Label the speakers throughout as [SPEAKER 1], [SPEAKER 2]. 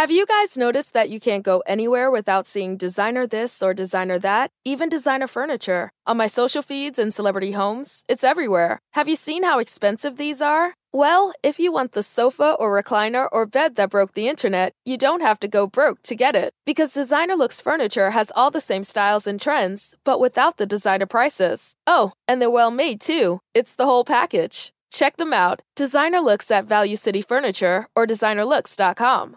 [SPEAKER 1] Have you guys noticed that you can't go anywhere without seeing designer this or designer that, even designer furniture? On my social feeds and celebrity homes, it's everywhere. Have you seen how expensive these are? Well, if you want the sofa or recliner or bed that broke the internet, you don't have to go broke to get it. Because Designer Looks Furniture has all the same styles and trends, but without the designer prices. Oh, and they're well made too. It's the whole package. Check them out. Designer Looks at Value City Furniture or designerlooks.com.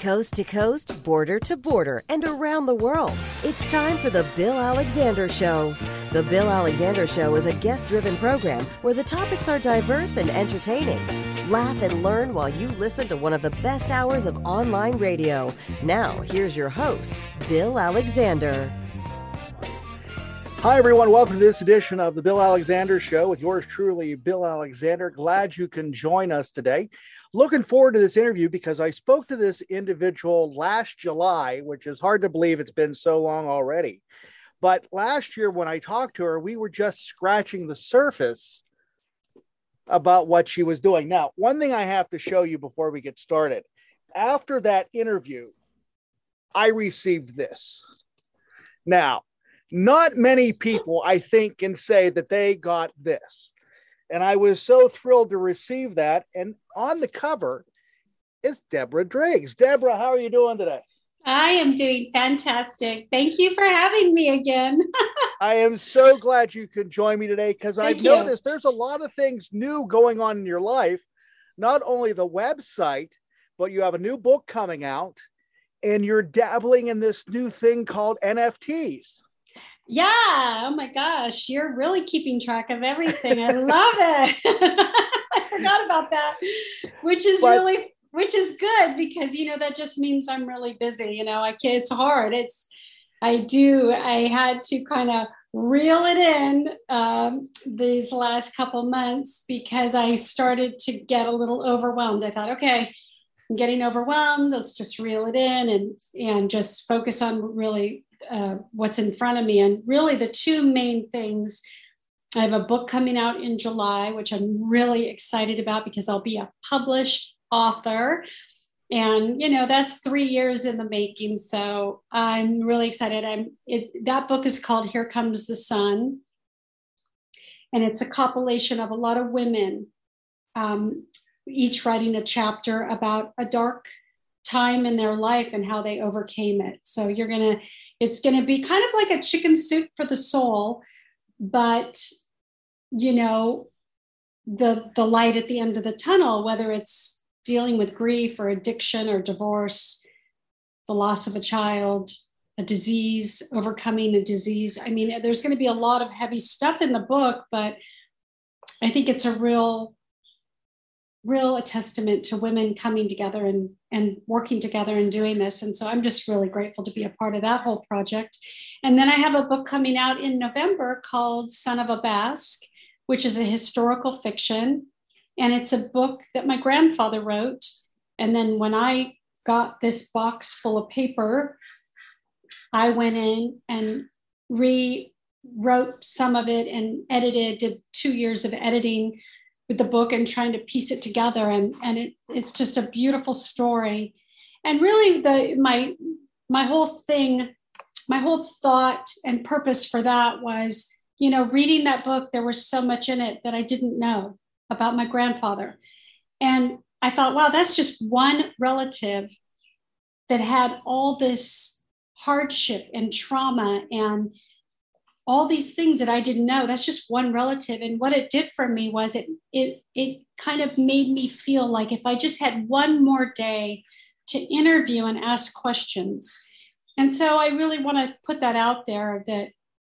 [SPEAKER 2] coast to coast, border to border, and around the world. It's time for The Bill Alexander Show. The Bill Alexander Show is a guest driven program where the topics are diverse and entertaining. Laugh and learn while you listen to one of the best hours of online radio. Now, here's your host, Bill Alexander.
[SPEAKER 3] Hi, everyone. Welcome to this edition of the Bill Alexander Show with yours truly, Bill Alexander. Glad you can join us today looking forward to this interview because I spoke to this individual last July, which is hard to believe it's been so long already. But last year, when I talked to her, we were just scratching the surface about what she was doing. Now, one thing I have to show you before we get started after that interview, I received this. Now, not many people, I think, can say that they got this. And I was so thrilled to receive that. And on the cover is Deborah Driggs. Deborah, how are you doing today?
[SPEAKER 4] I am doing fantastic. Thank you for having me again.
[SPEAKER 3] I am so glad you could join me today because I've you. noticed there's a lot of things new going on in your life. Not only the website, but you have a new book coming out and you're dabbling in this new thing called NFTs.
[SPEAKER 4] Yeah. Oh my gosh. You're really keeping track of everything. I love it. I forgot about that, which is but, really, which is good because, you know, that just means I'm really busy. You know, I can't, it's hard. It's, I do, I had to kind of reel it in um, these last couple months because I started to get a little overwhelmed. I thought, okay, I'm getting overwhelmed. Let's just reel it in and and just focus on really uh, what's in front of me. And really, the two main things I have a book coming out in July, which I'm really excited about because I'll be a published author. And you know that's three years in the making, so I'm really excited. I'm it, that book is called "Here Comes the Sun," and it's a compilation of a lot of women, um, each writing a chapter about a dark time in their life and how they overcame it. So you're going to, it's going to be kind of like a chicken soup for the soul, but you know, the the light at the end of the tunnel, whether it's dealing with grief or addiction or divorce, the loss of a child, a disease, overcoming a disease. I mean, there's going to be a lot of heavy stuff in the book, but I think it's a real real a testament to women coming together and and working together and doing this. And so i'm just really grateful to be a part of that whole project. And then i have a book coming out in november called son of a basque which is a historical fiction. And it's a book that my grandfather wrote. And then when i got this box full of paper i went in and rewrote some of it and edited did two years of editing with the book and trying to piece it together. And and it, it's just a beautiful story. And really the my my whole thing my whole thought and purpose for that was you know reading that book there was so much in it that i didn't know about my grandfather. And i thought wow that's just one relative that had all this hardship and trauma and all these things that I didn't know. That's just one relative. And what it did for me was it it it kind of made me feel like if I just had one more day to interview and ask questions. And so I really want to put that out there that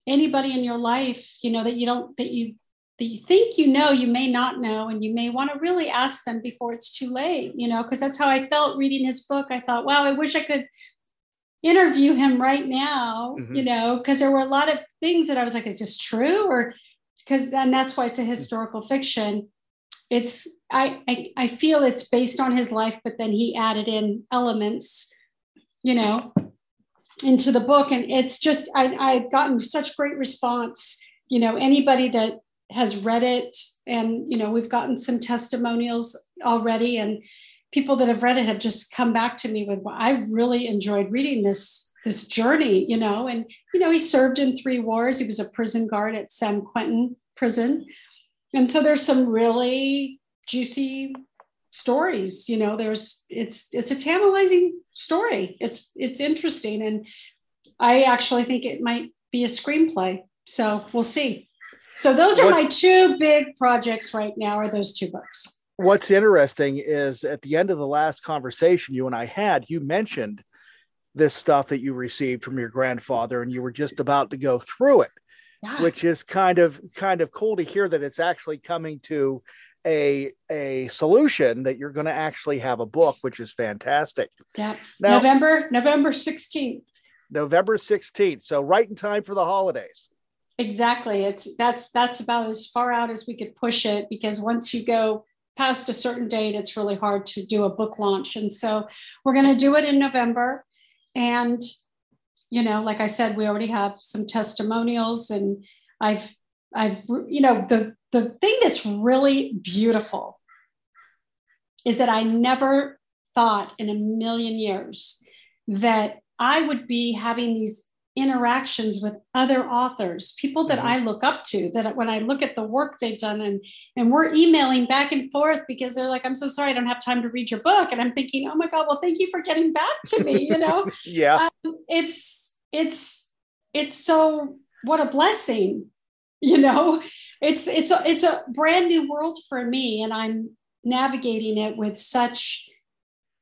[SPEAKER 4] anybody in your life, you know, that you don't that you that you think you know, you may not know, and you may want to really ask them before it's too late, you know, because that's how I felt reading his book. I thought, wow, I wish I could interview him right now, mm-hmm. you know, because there were a lot of things that I was like, is this true? Or because then that's why it's a historical fiction. It's I, I I feel it's based on his life, but then he added in elements, you know, into the book. And it's just I, I've gotten such great response. You know, anybody that has read it, and you know, we've gotten some testimonials already, and people that have read it have just come back to me with well, i really enjoyed reading this this journey you know? And you know he served in three wars. He was a prison guard at san quentin prison. And so there's some really juicy stories you know? There's it's it's a tantalizing story. It's it's interesting. And i actually think it might be a screenplay. So we'll see. So those are what, my two big projects right now are those two books
[SPEAKER 3] what's interesting is at the end of the last conversation you and I had, you mentioned this stuff that you received from your grandfather and you were just about to go through it yeah. which is kind of kind of cool to hear that it's actually coming to a a solution that you're going to actually have a book which is fantastic.
[SPEAKER 4] Yeah now, november november 16th
[SPEAKER 3] november 16th so right in time for the holidays.
[SPEAKER 4] Exactly. It's that's that's about as far out as we could push it because once you go past a certain date, it's really hard to do a book launch. And so we're going to do it in November. And, you know, like I said, we already have some testimonials and I've, I've, you know, the, the thing that's really beautiful is that I never thought in a million years that I would be having these interactions with other authors people that mm-hmm. i look up to that when i look at the work they've done and and we're emailing back and forth because they're like i'm so sorry i don't have time to read your book. And i'm thinking oh my god well thank you for getting back to me you know?
[SPEAKER 3] Yeah.
[SPEAKER 4] Um, it's it's it's so what a blessing you know? It's it's a, it's a brand new world for me and i'm navigating it with such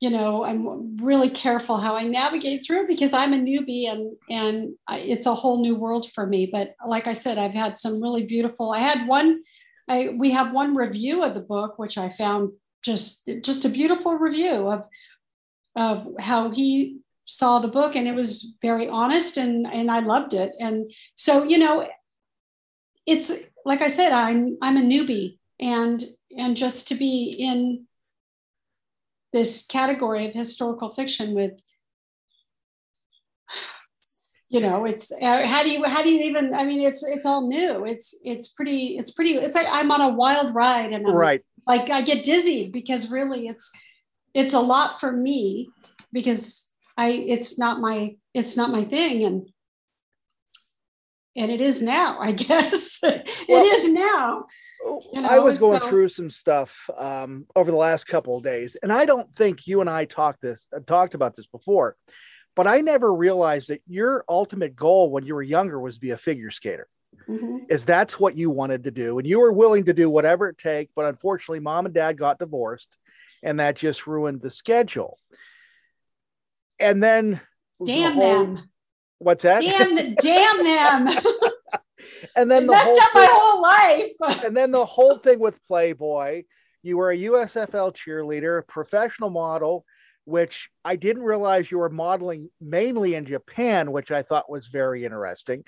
[SPEAKER 4] you know i'm really careful how i navigate through because i'm a newbie and and it's a whole new world for me. But like i said i've had some really beautiful i had one i we have one review of the book which i found just just a beautiful review of of how he saw the book and it was very honest and and i loved it. And so you know it's like i said i'm i'm a newbie and and just to be in this category of historical fiction with you know it's uh, how do you how do you even i mean it's it's all new. It's it's pretty it's pretty it's like i'm on a wild ride and I'm,
[SPEAKER 3] right.
[SPEAKER 4] like i get dizzy because really it's it's a lot for me because i it's not my it's not my thing and and it is now i guess. Well, it is now
[SPEAKER 3] you know, I was going so... through some stuff um, over the last couple of days, and I don't think you and I talked this uh, talked about this before, but I never realized that your ultimate goal when you were younger was to be a figure skater. Mm-hmm. Is that's what you wanted to do, and you were willing to do whatever it take. But unfortunately, mom and dad got divorced, and that just ruined the schedule. And then,
[SPEAKER 4] damn the whole, them.
[SPEAKER 3] What's that?
[SPEAKER 4] Damn, damn them.
[SPEAKER 3] and then the
[SPEAKER 4] messed
[SPEAKER 3] whole
[SPEAKER 4] up
[SPEAKER 3] thing,
[SPEAKER 4] my whole life.
[SPEAKER 3] and then the whole thing with Playboy, you were a USFL cheerleader, professional model, which I didn't realize you were modeling mainly in Japan, which I thought was very interesting.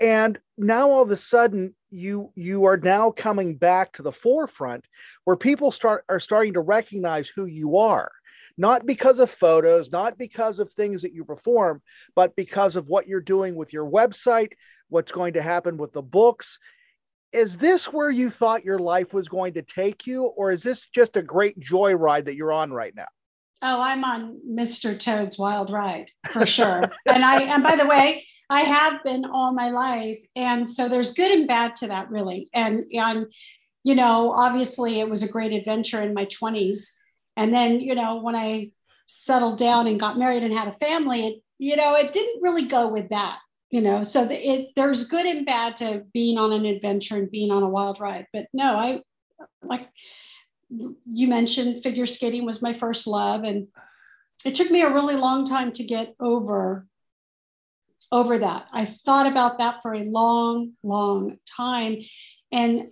[SPEAKER 3] And now all of a sudden you you are now coming back to the forefront where people start are starting to recognize who you are not because of photos, not because of things that you perform, but because of what you're doing with your website, what's going to happen with the books. Is this where you thought your life was going to take you, or is this just a great joyride that you're on right now?
[SPEAKER 4] Oh, I'm on Mr. Toad's wild ride for sure. and I, and by the way, I have been all my life. And so there's good and bad to that, really. And, and, you know, obviously it was a great adventure in my 20s. And then, you know, when I settled down and got married and had a family, it, you know, it didn't really go with that you know so the, it there's good and bad to being on an adventure and being on a wild ride but no i like you mentioned figure skating was my first love and it took me a really long time to get over over that i thought about that for a long long time and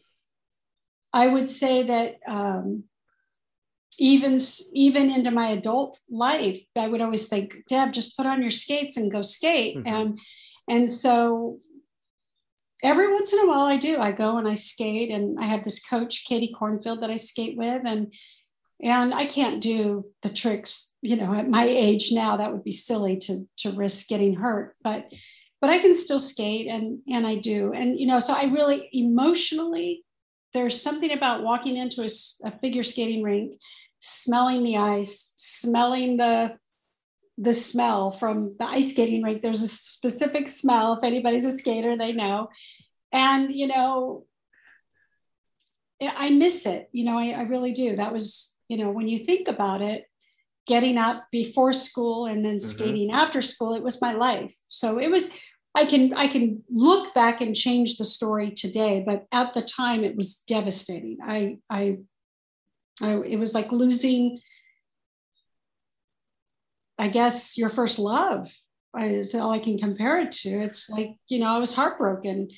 [SPEAKER 4] I would say that um, even even into my adult life, I would always think, Deb, just put on your skates and go skate. Mm-hmm. And and so every once in a while I do. I go and I skate, and I have this coach, Katie Cornfield, that I skate with, and and I can't do the tricks. You know, at my age now, that would be silly to to risk getting hurt, but but I can still skate, and and I do, and you know, so I really emotionally. There's something about walking into a, a figure skating rink smelling the ice, smelling the the smell from the ice skating rink. There's a specific smell. If anybody's a skater, they know. And you know, I miss it. You know, I, I really do. That was, you know, when you think about it, getting up before school and then mm-hmm. skating after school, it was my life. So it was I can I can look back and change the story today, but at the time it was devastating. I I I, it was like losing, I guess, your first love is all I can compare it to. It's like, you know, I was heartbroken.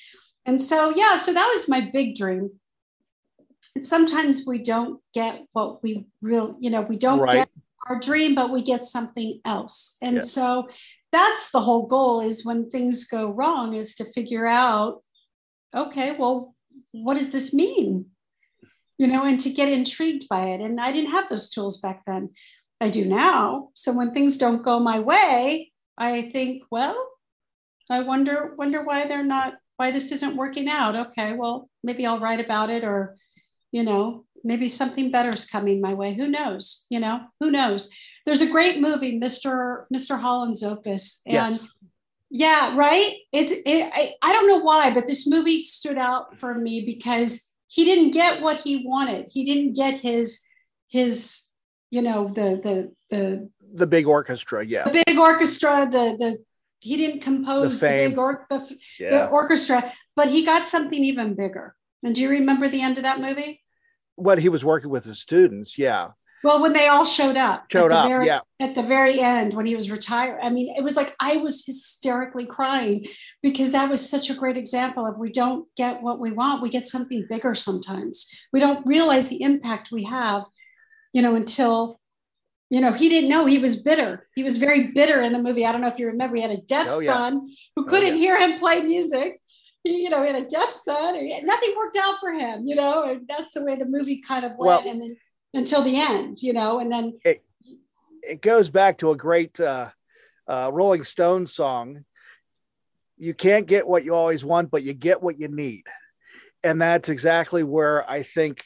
[SPEAKER 4] And so, yeah, so that was my big dream. And sometimes we don't get what we really, you know, we don't right. get our dream, but we get something else. And so that's the whole goal is when things go wrong is to figure out, okay, well, what does this mean? you know, and to get intrigued by it. And I didn't have those tools back then. I do now. So when things don't go my way, I think, well, I wonder wonder why they're not why this isn't working out. Okay, well, maybe I'll write about it or you know, maybe something better is coming my way. Who knows? You know, who knows? There's a great movie, Mr. Mr. Holland's Opus. And yes. yeah, right? It's it, I, I don't know why, but this movie stood out for me because he didn't get what he wanted. He didn't get his his you know the the the
[SPEAKER 3] the big orchestra. Yeah,
[SPEAKER 4] the big orchestra. The the he didn't compose the, the big or, the, yeah. the orchestra, but he got something even bigger. And do you remember the end of that movie?
[SPEAKER 3] What he was working with his students, yeah.
[SPEAKER 4] Well, when they all showed up,
[SPEAKER 3] showed up,
[SPEAKER 4] very,
[SPEAKER 3] yeah.
[SPEAKER 4] At the very end, when he was retired, I mean, it was like I was hysterically crying because that was such a great example of we don't get what we want, we get something bigger sometimes. We don't realize the impact we have, you know, until you know he didn't know he was bitter. He was very bitter in the movie. I don't know if you remember. He had a deaf oh, yeah. son who oh, couldn't oh, yeah. hear him play music. He, you know, he had a deaf son. And Nothing worked out for him. You know, and that's the way the movie kind of went. Well, and then until the end, you know, and then
[SPEAKER 3] it, it goes back to a great uh, uh, Rolling Stones song. You can't get what you always want, but you get what you need. And that's exactly where I think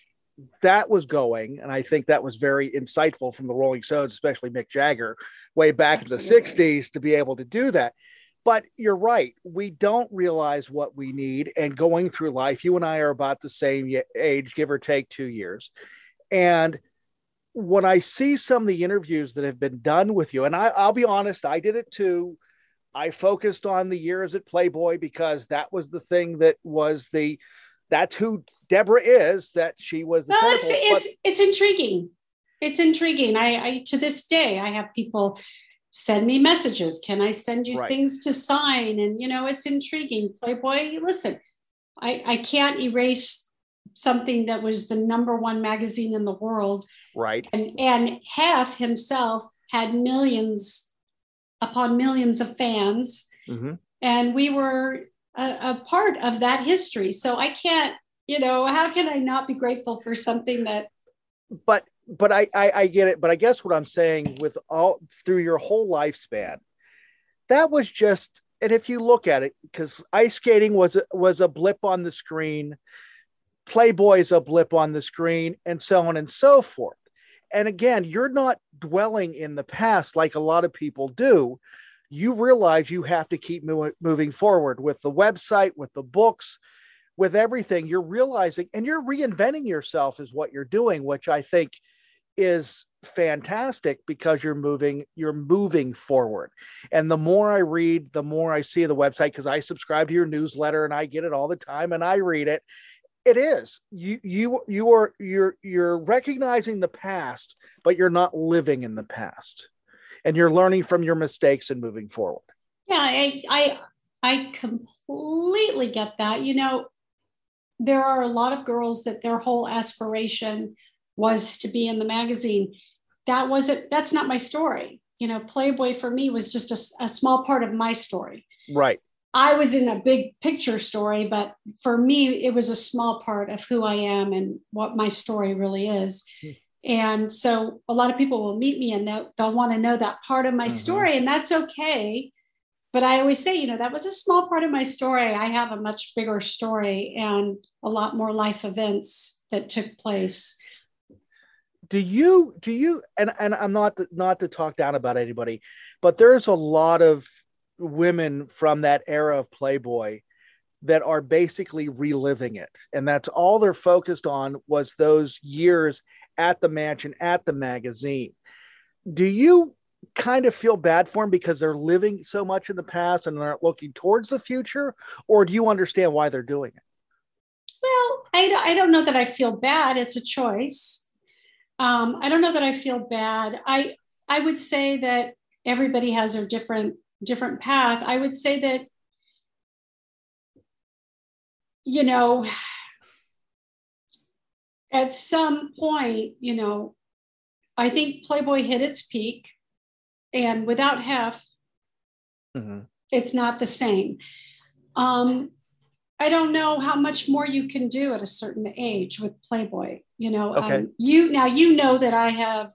[SPEAKER 3] that was going. And I think that was very insightful from the Rolling Stones, especially Mick Jagger, way back Absolutely. in the 60s to be able to do that. But you're right. We don't realize what we need. And going through life, you and I are about the same age, give or take two years. And when I see some of the interviews that have been done with you, and I, will be honest, I did it too. I focused on the years at Playboy because that was the thing that was the that's who Deborah is. That she was.
[SPEAKER 4] Well, it's it's but, it's intriguing. It's intriguing. I, I to this day I have people send me messages. Can I send you right. things to sign? And you know, it's intriguing. Playboy, listen, I I can't erase something that was the number one magazine in the world.
[SPEAKER 3] Right.
[SPEAKER 4] And and Hef himself had millions upon millions of fans. Mm-hmm. And we were a, a, part of that history. So I can't, you know, how can I not be grateful for something that
[SPEAKER 3] but but I, I, I get it. But I guess what I'm saying with all through your whole lifespan, that was just and if you look at it, because ice skating was a, was a blip on the screen, Playboy's a blip on the screen, and so on and so forth. And again, you're not dwelling in the past like a lot of people do. You realize you have to keep mo- moving forward with the website, with the books, with everything. You're realizing and you're reinventing yourself, is what you're doing, which I think is fantastic because you're moving you're moving forward. And the more i read the more i see the website because i subscribe to your newsletter and i get it all the time and i read it. It is. You you you are you're you're recognizing the past but you're not living in the past and you're learning from your mistakes and moving forward
[SPEAKER 4] yeah i i i completely get that you know there are a lot of girls that their whole aspiration was to be in the magazine. That wasn't, that's not my story. You know, Playboy for me was just a, a small part of my story.
[SPEAKER 3] Right.
[SPEAKER 4] I was in a big picture story, but for me, it was a small part of who I am and what my story really is. Hmm. And so a lot of people will meet me and they'll, they'll want to know that part of my mm-hmm. story, and that's okay. But I always say, you know, that was a small part of my story. I have a much bigger story and a lot more life events that took place.
[SPEAKER 3] Do you, do you, and, and I'm not, not to talk down about anybody, but there's a lot of women from that era of Playboy that are basically reliving it. And that's all they're focused on was those years at the mansion, at the magazine. Do you kind of feel bad for them because they're living so much in the past and aren't looking towards the future? Or do you understand why they're doing it?
[SPEAKER 4] Well, I, I don't know that I feel bad. It's a choice. Um, I don't know that I feel bad. I I would say that everybody has a different different path. I would say that you know at some point, you know, I think Playboy hit its peak, and without Hef, mm-hmm. it's not the same. Um, I don't know how much more you can do at a certain age with Playboy. You know,
[SPEAKER 3] okay.
[SPEAKER 4] um, you now you know that I have.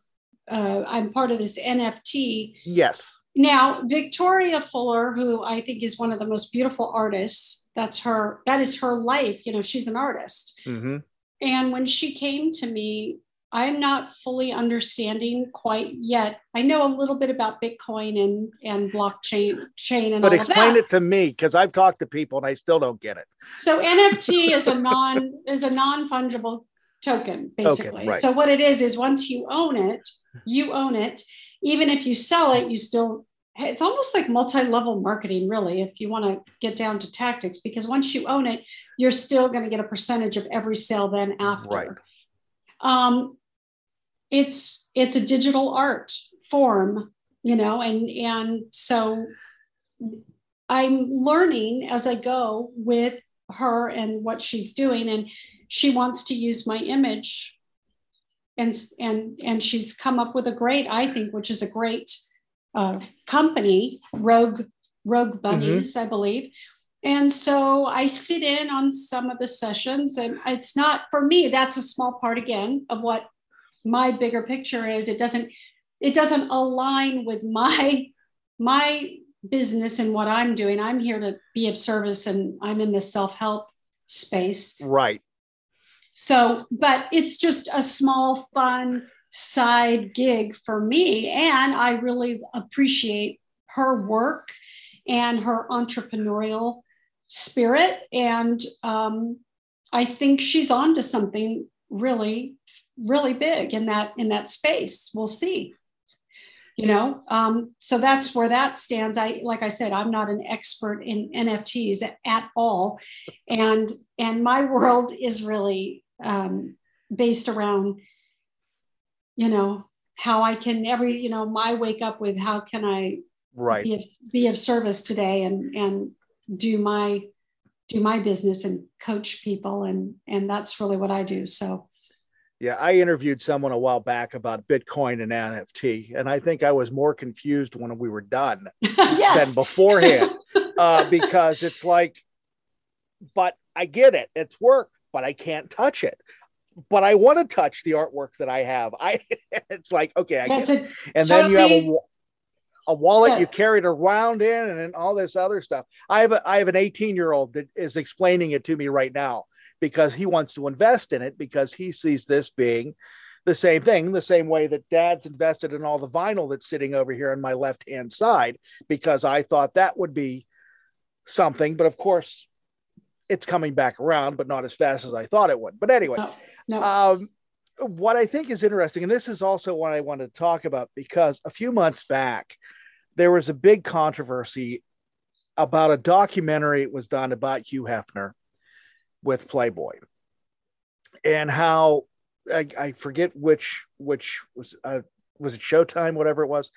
[SPEAKER 4] Uh, I'm part of this NFT.
[SPEAKER 3] Yes.
[SPEAKER 4] Now, Victoria Fuller, who I think is one of the most beautiful artists, that's her. That is her life. You know, she's an artist.
[SPEAKER 3] Mm-hmm.
[SPEAKER 4] And when she came to me, I'm not fully understanding quite yet. I know a little bit about Bitcoin and and blockchain chain and
[SPEAKER 3] but explain it to me because I've talked to people and I still don't get it.
[SPEAKER 4] So NFT is a non is a non fungible token basically.
[SPEAKER 3] Okay, right.
[SPEAKER 4] So what it is is once you own it, you own it. Even if you sell it, you still it's almost like multi-level marketing really if you want to get down to tactics because once you own it you're still going to get a percentage of every sale then after
[SPEAKER 3] right.
[SPEAKER 4] um, it's it's a digital art form you know and and so i'm learning as i go with her and what she's doing and she wants to use my image and and and she's come up with a great i think which is a great uh, company, Rogue Rogue Bunnies, mm-hmm. I believe. And so I sit in on some of the sessions, and it's not for me. That's a small part again of what my bigger picture is. It doesn't it doesn't align with my my business and what I'm doing. I'm here to be of service, and I'm in the self help space.
[SPEAKER 3] Right.
[SPEAKER 4] So, but it's just a small, fun side gig for me. And I really appreciate her work and her entrepreneurial spirit. And um, I think she's on to something really, really big in that in that space. We'll see. You know, um, so that's where that stands. I like I said, I'm not an expert in NFTs at all, and and my world is really um, based around you know how i can every you know my wake up with how can i
[SPEAKER 3] right.
[SPEAKER 4] be of, be of service today and and do my do my business and coach people and and that's really what i do. So
[SPEAKER 3] yeah i interviewed someone a while back about bitcoin and nft and i think i was more confused when we were done
[SPEAKER 4] yes.
[SPEAKER 3] than beforehand uh, because it's like but i get it it's work but i can't touch it but I want to touch the artwork that I have. I it's like okay, I get it. and then you have a a wallet yeah. you carried around in and all this other stuff. I have a I have an 18 year old that is explaining it to me right now because he wants to invest in it because he sees this being the same thing, the same way that dad's invested in all the vinyl that's sitting over here on my left hand side because I thought that would be something. But of course, it's coming back around, but not as fast as I thought it would. But anyway,
[SPEAKER 4] no. No.
[SPEAKER 3] Um, what I think is interesting, and this is also what I wanted to talk about because a few months back, there was a big controversy about a documentary it was done about Hugh Hefner with Playboy and how I, I forget which which was uh, was it Showtime whatever it was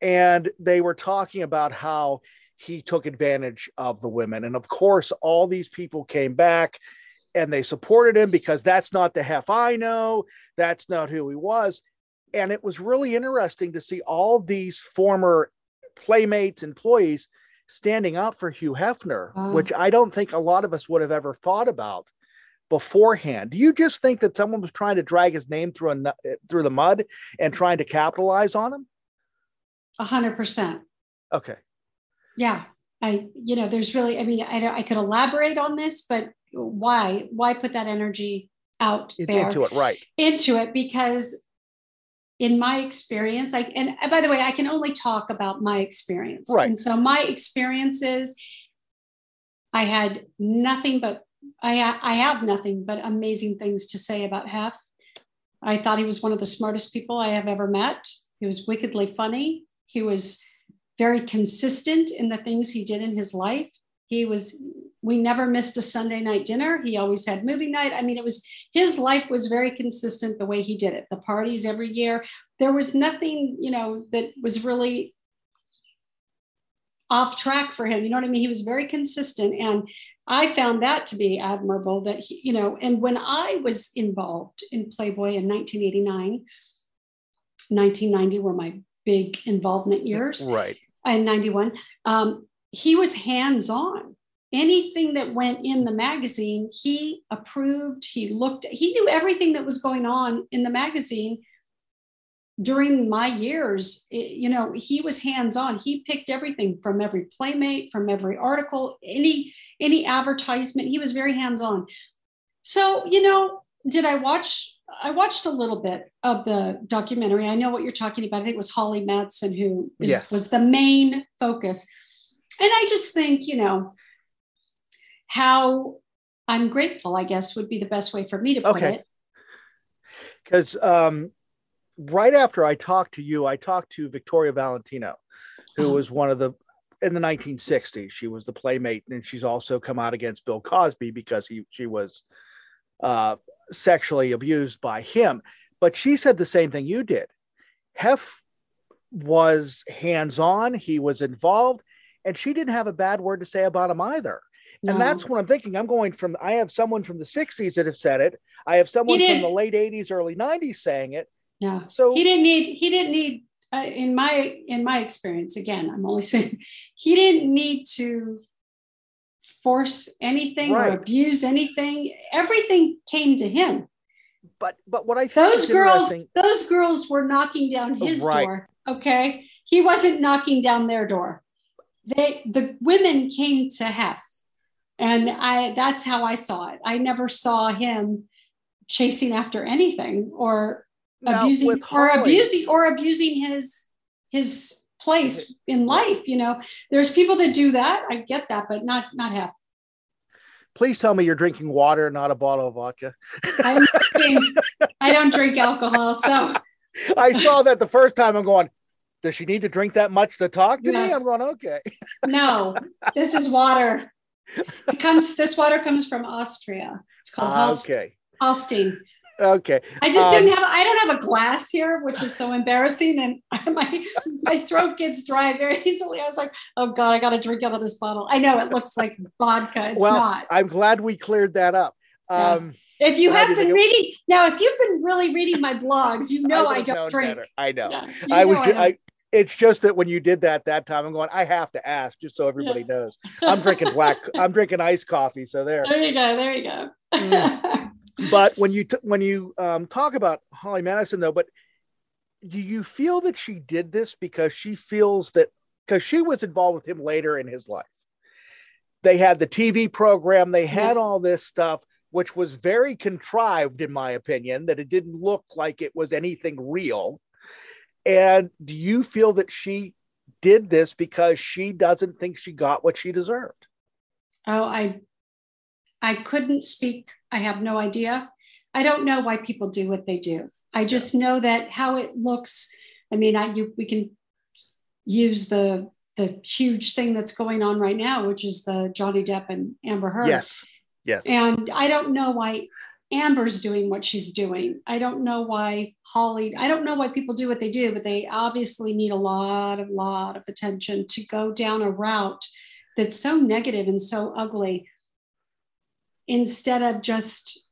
[SPEAKER 3] and they were talking about how he took advantage of the women and of course all these people came back and they supported him because that's not the hef I know. That's not who he was. And it was really interesting to see all these former playmates, employees standing up for Hugh Hefner, wow. which I don't think a lot of us would have ever thought about beforehand. Do you just think that someone was trying to drag his name through a, eh, through the mud and trying to capitalize on him?
[SPEAKER 4] A hundred percent.
[SPEAKER 3] Okay.
[SPEAKER 4] Yeah, I you know there's really I mean I I could elaborate on this, but why why put that energy out there
[SPEAKER 3] into it right
[SPEAKER 4] into it because in my experience, I and by the way, I can only talk about my experience.
[SPEAKER 3] Right.
[SPEAKER 4] And so my experiences, I had nothing but I I have nothing but amazing things to say about Hef. I thought he was one of the smartest people I have ever met. He was wickedly funny. He was very consistent in the things he did in his life. He was we never missed a Sunday night dinner. He always had movie night. I mean, it was his life was very consistent the way he did it. The parties every year. There was nothing, you know, that was really off track for him. You know what I mean? He was very consistent. And I found that to be admirable that he, you know, and when I was involved in Playboy in 1989, 1990 were my big involvement years.
[SPEAKER 3] Right.
[SPEAKER 4] And 91. Um, he was hands on anything that went in the magazine, he approved, he looked, he knew everything that was going on in the magazine during my years. You know, he was hands on. He picked everything from every playmate, from every article, any any advertisement. He was very hands on. So, you know, did I watch? I watched a little bit of the documentary. I know what you're talking about. I think it was Holly Madison who is, yes. was the main focus. And I just think, you know, how I'm grateful, I guess would be the best way for me to put okay. it.
[SPEAKER 3] Because um, right after I talked to you, I talked to Victoria Valentino, who uh-huh. was one of the in the 1960s. She was the playmate, and she's also come out against Bill Cosby because he she was uh, sexually abused by him. But she said the same thing you did. Hef was hands on, he was involved, and she didn't have a bad word to say about him either. No. And that's what I'm thinking. I'm going from, I have someone from the 60s that have said it. I have someone from the late 80s, early 90s saying it.
[SPEAKER 4] Yeah. So he didn't need, he didn't need, uh, in my, in my experience, again, I'm only saying he didn't need to force anything right. or abuse anything. Everything came to him.
[SPEAKER 3] But, but what I
[SPEAKER 4] those girls, those girls were knocking down his right. door. Okay. He wasn't knocking down their door. They, the women came to Hef and i that's how i saw it. I never saw him chasing after anything or now, abusing or abusing or abusing his his place in life you know? There's people that do that. I get that but not not Hef.
[SPEAKER 3] Please tell me you're drinking water not a bottle of vodka.
[SPEAKER 4] I'm drinking, i don't drink alcohol so.
[SPEAKER 3] I saw that the first time. I'm going does she need to drink that much to talk to yeah. me i'm going okay.
[SPEAKER 4] No this is water it comes. This water comes from Austria. It's called uh, Holst, okay. Hallstein.
[SPEAKER 3] Okay.
[SPEAKER 4] I just um, didn't have. I don't have a glass here, which is so embarrassing, and my my throat gets dry very easily. I was like, oh god, I got to drink out of this bottle. I know it looks like vodka. It's well, not.
[SPEAKER 3] I'm glad we cleared that up. Um.
[SPEAKER 4] If you have been reading now, if you've been really reading my blogs, you know I, I don't drink. Better.
[SPEAKER 3] I know. Yeah, I was. I, it's just that when you did that that time, I'm going. I have to ask just so everybody yeah. knows. I'm drinking black. I'm drinking iced coffee. So there.
[SPEAKER 4] There you go. There you go.
[SPEAKER 3] mm. But when you t- when you um, talk about Holly Madison though, but do you feel that she did this because she feels that because she was involved with him later in his life? They had the TV program. They had all this stuff which was very contrived, in my opinion, that it didn't look like it was anything real. And do you feel that she did this because she doesn't think she got what she deserved?
[SPEAKER 4] Oh, I I couldn't speak. I have no idea. I don't know why people do what they do. I just know that how it looks. I mean, I you we can use the the huge thing that's going on right now, which is the Johnny Depp and Amber Heard.
[SPEAKER 3] Yes. Yes.
[SPEAKER 4] And I don't know why Amber's doing what she's doing. I don't know why Holly, I don't know why people do what they do, but they obviously need a lot a lot of attention to go down a route that's so negative and so ugly. instead of just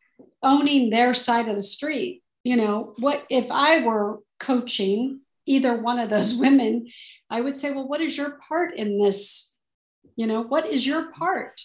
[SPEAKER 4] owning their side of the street. You know, what if I were coaching either one of those women, I would say, well, what is your part in this? You know, what is your part?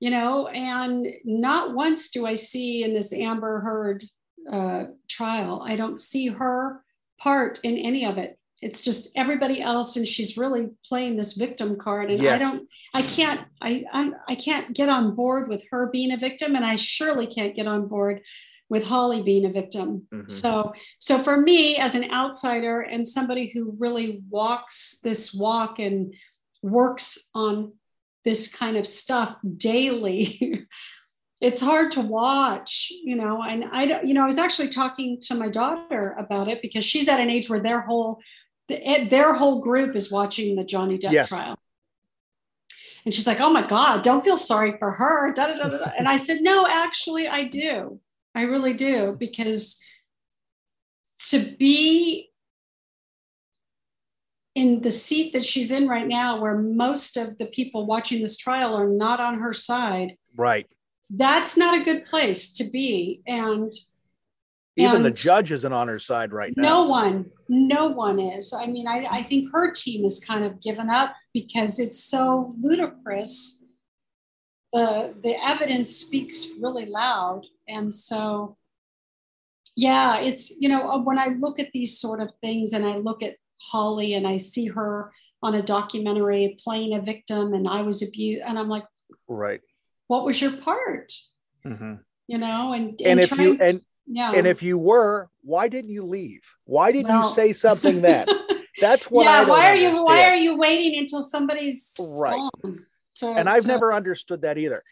[SPEAKER 4] You know, and not once do I see in this Amber Heard uh, trial, I don't see her part in any of it. It's just everybody else, and she's really playing this victim card. And yes. I don't, I can't, I, I, I can't get on board with her being a victim, and I surely can't get on board with Holly being a victim. Mm-hmm. So, so for me as an outsider and somebody who really walks this walk and works on this kind of stuff daily, it's hard to watch, you know. And I don't, you know, I was actually talking to my daughter about it because she's at an age where their whole their whole group is watching the Johnny Depp yes. trial. And she's like, "Oh my God, don't feel sorry for her." Da, da, da, and I said, "No, actually, I do. I really do because to be in the seat that she's in right now, where most of the people watching this trial are not on her side,
[SPEAKER 3] right?
[SPEAKER 4] That's not a good place to be. And
[SPEAKER 3] even and the judge isn't on her side right now.
[SPEAKER 4] No one, no one is. I mean, I, I think her team has kind of given up because it's so ludicrous. The the evidence speaks really loud and so, yeah, it's, you know, uh, when I look at these sort of things and I look at Holly and I see her on a documentary playing a victim and I was abused, and I'm like,
[SPEAKER 3] right.
[SPEAKER 4] What was your part? Mm-hmm. You know, and,
[SPEAKER 3] and, and if you, and, yeah. and if you were, why didn't you leave? Why didn't well, you say something then? That's what yeah,
[SPEAKER 4] why are
[SPEAKER 3] understand.
[SPEAKER 4] you why are you waiting until somebody's right?
[SPEAKER 3] To, and I've to... never understood that either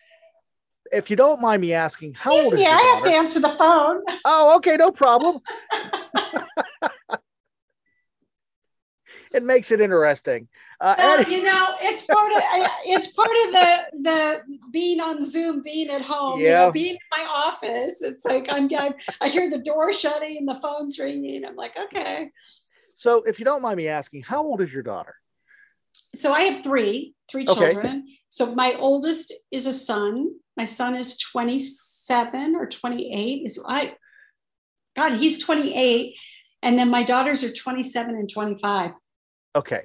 [SPEAKER 3] if you don't mind me asking, how
[SPEAKER 4] Excuse
[SPEAKER 3] old is
[SPEAKER 4] me,
[SPEAKER 3] your
[SPEAKER 4] I
[SPEAKER 3] daughter?
[SPEAKER 4] have to answer the phone.
[SPEAKER 3] Oh, okay, no problem. it makes it interesting.
[SPEAKER 4] Uh, well, you know, it's part of it's part of the the being on Zoom, being at home, yeah. you know, being in my office. It's like I'm, I'm I hear the door shutting the phone's ringing. I'm like, okay.
[SPEAKER 3] So, if you don't mind me asking, how old is your daughter?
[SPEAKER 4] So I have three, three children. Okay. So my oldest is a son. My son is 27 or 28. Is I God, he's 28. And then my daughters are 27 and 25.
[SPEAKER 3] Okay.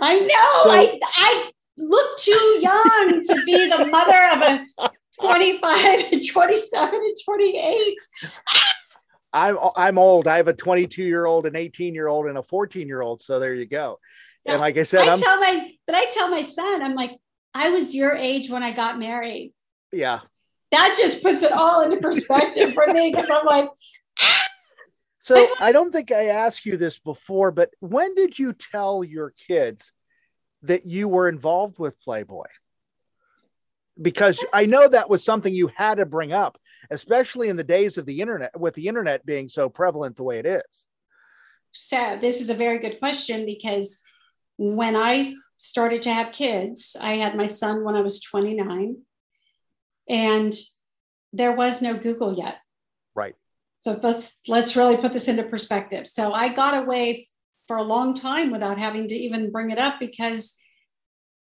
[SPEAKER 4] I know. So, I I look too young to be the mother of a 25 and 27 and 28.
[SPEAKER 3] I'm I'm old. I have a 22 year old, an 18 year old, and a 14 year old. So there you go. Yeah. And like I said,
[SPEAKER 4] I
[SPEAKER 3] I'm,
[SPEAKER 4] tell my but I tell my son, I'm like, I was your age when I got married
[SPEAKER 3] yeah
[SPEAKER 4] that just puts it all into perspective for me because i'm like ah,
[SPEAKER 3] so i don't think i asked you this before but when did you tell your kids that you were involved with playboy because i know that was something you had to bring up especially in the days of the internet with the internet being so prevalent the way it is
[SPEAKER 4] so this is a very good question because when i started to have kids i had my son when i was 29 and there was no Google yet. So let's let's really put this into perspective. So I got away for a long time without having to even bring it up because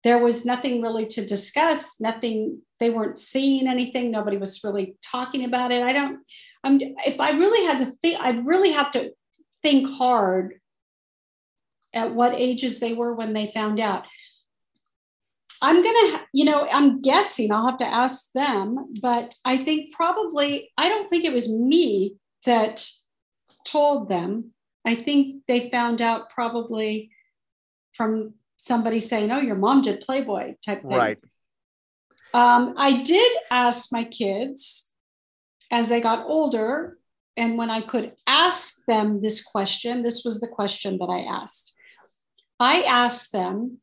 [SPEAKER 4] there was nothing really to discuss, nothing they weren't seeing anything, nobody was really talking about it. I don't I'm if I really had to think I'd really have to think hard at what ages they were when they found out. I'm going to, you know, I'm guessing, I'll have to ask them, but I think probably, I don't think it was me that told them. I think they found out probably from somebody saying, oh, your mom did Playboy type thing.
[SPEAKER 3] Right.
[SPEAKER 4] Um, I did ask my kids as they got older, and when I could ask them this question, this was the question that I asked. I asked them,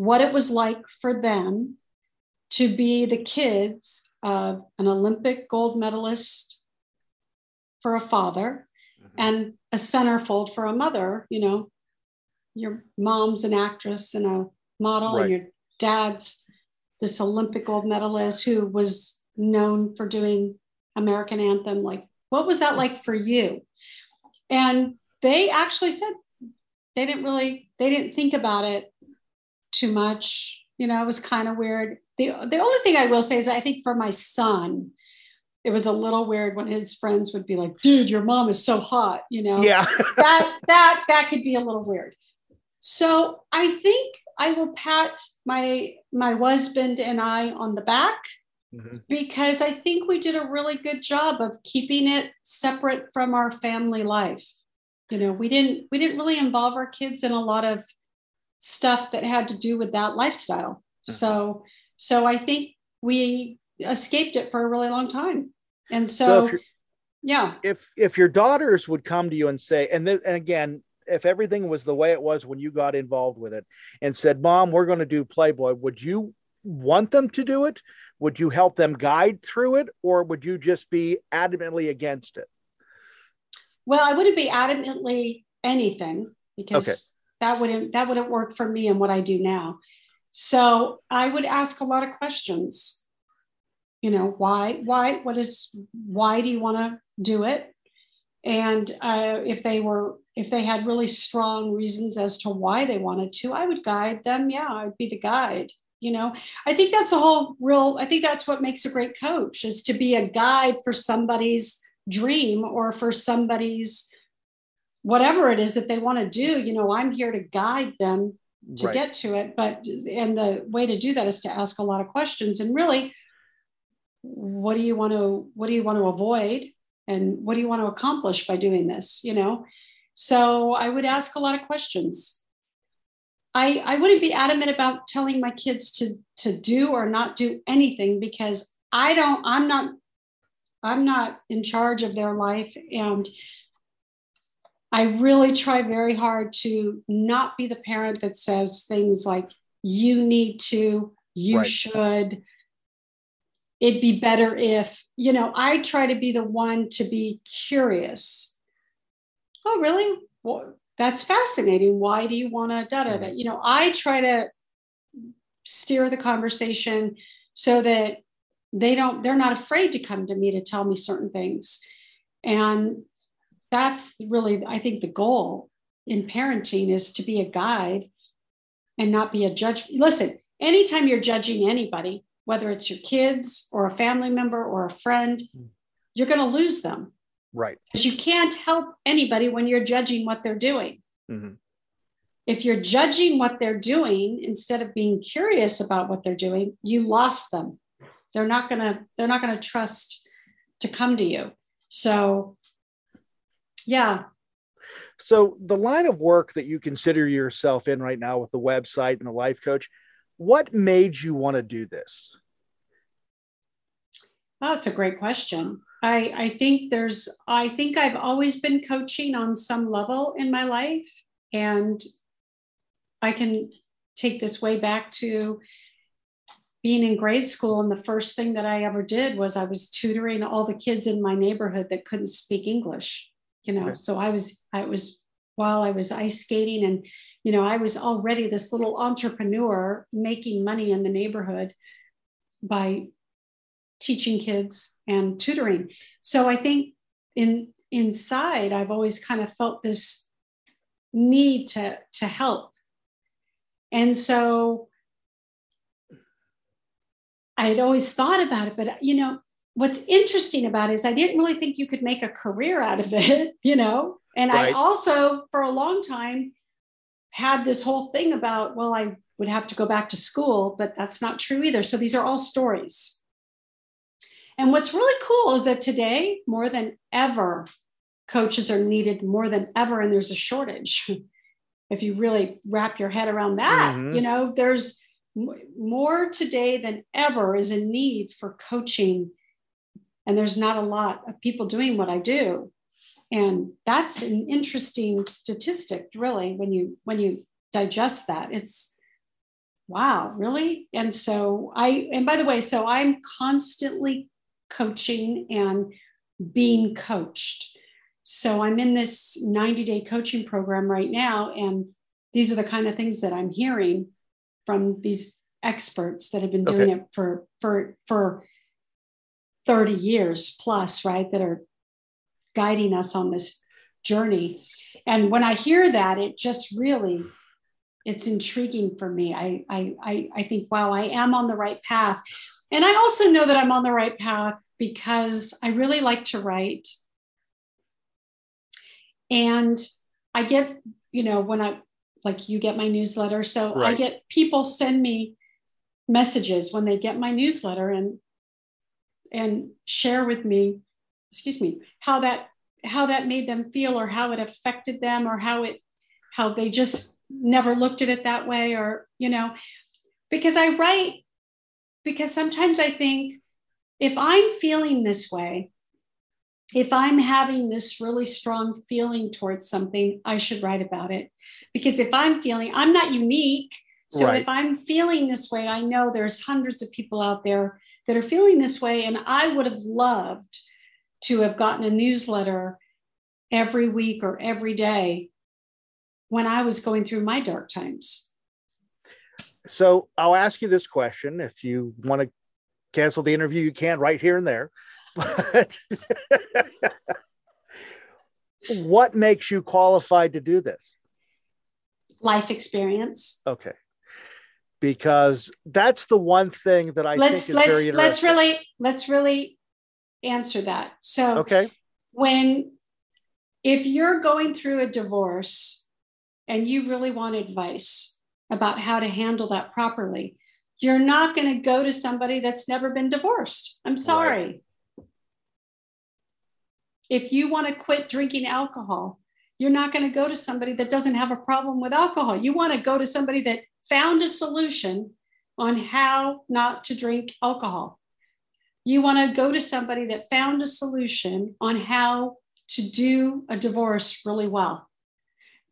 [SPEAKER 4] what it was like for them to be the kids of an Olympic gold medalist for a father mm-hmm. and a centerfold for a mother. You know, your mom's an actress and a model, right. and your dad's this Olympic gold medalist who was known for doing American anthem. Like, what was that like for you? And they actually said they didn't really, they didn't think about it too much. You know, it was kind of weird. the the only thing I will say is I think for my son, it was a little weird when his friends would be like, "Dude, your mom is so hot," you know.
[SPEAKER 3] Yeah.
[SPEAKER 4] that that that could be a little weird. So I think I will pat my my husband and I on the back mm-hmm. because I think we did a really good job of keeping it separate from our family life. You know, we didn't we didn't really involve our kids in a lot of stuff that had to do with that lifestyle. Mm-hmm. So so I think we escaped it for a really long time. And so, so yeah.
[SPEAKER 3] If if your daughters would come to you and say, and th- and again, if everything was the way it was when you got involved with it and said, Mom, we're going to do Playboy, would you want them to do it? Would you help them guide through it? Or would you just be adamantly against it?
[SPEAKER 4] Well, I wouldn't be adamantly anything because okay. That wouldn't that wouldn't work for me and what I do now. So I would ask a lot of questions. You know, why, why, what is, why do you want to do it? And uh, if they were, if they had really strong reasons as to why they wanted to, I would guide them. Yeah, I'd be the guide. You know, I think that's a whole real, I think that's what makes a great coach is to be a guide for somebody's dream or for somebody's whatever it is that they want to do. You know, I'm here to guide them to right. get to it. But and the way to do that is to ask a lot of questions. And really what do you want to what do you want to avoid? And what do you want to accomplish by doing this you know? So i would ask a lot of questions. I i wouldn't be adamant about telling my kids to to do or not do anything because i don't i'm not i'm not in charge of their life. And I really try very hard to not be the parent that says things like, you need to, you right. should, it'd be better if, you know, I try to be the one to be curious. Oh, really? Well, that's fascinating. Why do you want to da da da? Mm. You know, I try to steer the conversation so that they don't, they're not afraid to come to me to tell me certain things. And that's really i think the goal in parenting is to be a guide and not be a judge listen anytime you're judging anybody whether it's your kids or a family member or a friend you're going to lose them.
[SPEAKER 3] Right.
[SPEAKER 4] Because you can't help anybody when you're judging what they're doing. Mm-hmm. if you're judging what they're doing instead of being curious about what they're doing you lost them. They're not going to they're not going to trust to come to you. So yeah.
[SPEAKER 3] So the line of work that you consider yourself in right now with the website and the life coach, what made you want to do this?
[SPEAKER 4] Oh, that's a great question. I, I think there's, I think I've always been coaching on some level in my life. And I can take this way back to being in grade school. And the first thing that I ever did was I was tutoring all the kids in my neighborhood that couldn't speak English you know okay. so i was i was while i was ice skating and you know i was already this little entrepreneur making money in the neighborhood by teaching kids and tutoring so i think in inside i've always kind of felt this need to to help and so i had always thought about it but you know what's interesting about it is I didn't really think you could make a career out of it, you know. And right. I also, for a long time, had this whole thing about, well, I would have to go back to school, but that's not true either. So these are all stories. And what's really cool is that today, more than ever, coaches are needed more than ever, and there's a shortage. if you really wrap your head around that, mm-hmm. you know, there's more today than ever is a need for coaching and there's not a lot of people doing what I do. And that's an interesting statistic, really, when you when you digest that. It's wow, really? And so I and by the way, so I'm constantly coaching and being coached. So I'm in this 90 day coaching program right now. And these are the kind of things that I'm hearing from these experts that have been doing okay. it for, for, for 30 years plus, right, that are guiding us on this journey. And when I hear that, it just really it's intriguing for me. I, I, I, I think, wow, I am on the right path. And I also know that I'm on the right path because I really like to write. And I get, you know, when I, like you get my newsletter. So right. I get people send me messages when they get my newsletter and, and share with me, excuse me, how that, how that made them feel or how it affected them or how it, how they just never looked at it that way or, you know, because I write because sometimes I think if I'm feeling this way, if I'm having this really strong feeling towards something, I should write about it. Because if I'm feeling, I'm not unique. So right. if I'm feeling this way, I know there's hundreds of people out there that are feeling this way. And I would have loved to have gotten a newsletter every week or every day when I was going through my dark times.
[SPEAKER 3] So I'll ask you this question. If you want to cancel the interview, you can right here and there. But what makes you qualified to do this?
[SPEAKER 4] Life experience.
[SPEAKER 3] Okay. Because that's the one thing that I let's, think is
[SPEAKER 4] let's. Let's really let's really answer that. So
[SPEAKER 3] okay.
[SPEAKER 4] When if you're going through a divorce and you really want advice, about how to handle that properly. You're not going to go to somebody that's never been divorced. I'm sorry. Right. If you want to quit drinking alcohol, you're not going to go to somebody that doesn't have a problem with alcohol. You want to go to somebody that found a solution on how not to drink alcohol. You want to go to somebody that found a solution on how to do a divorce really well.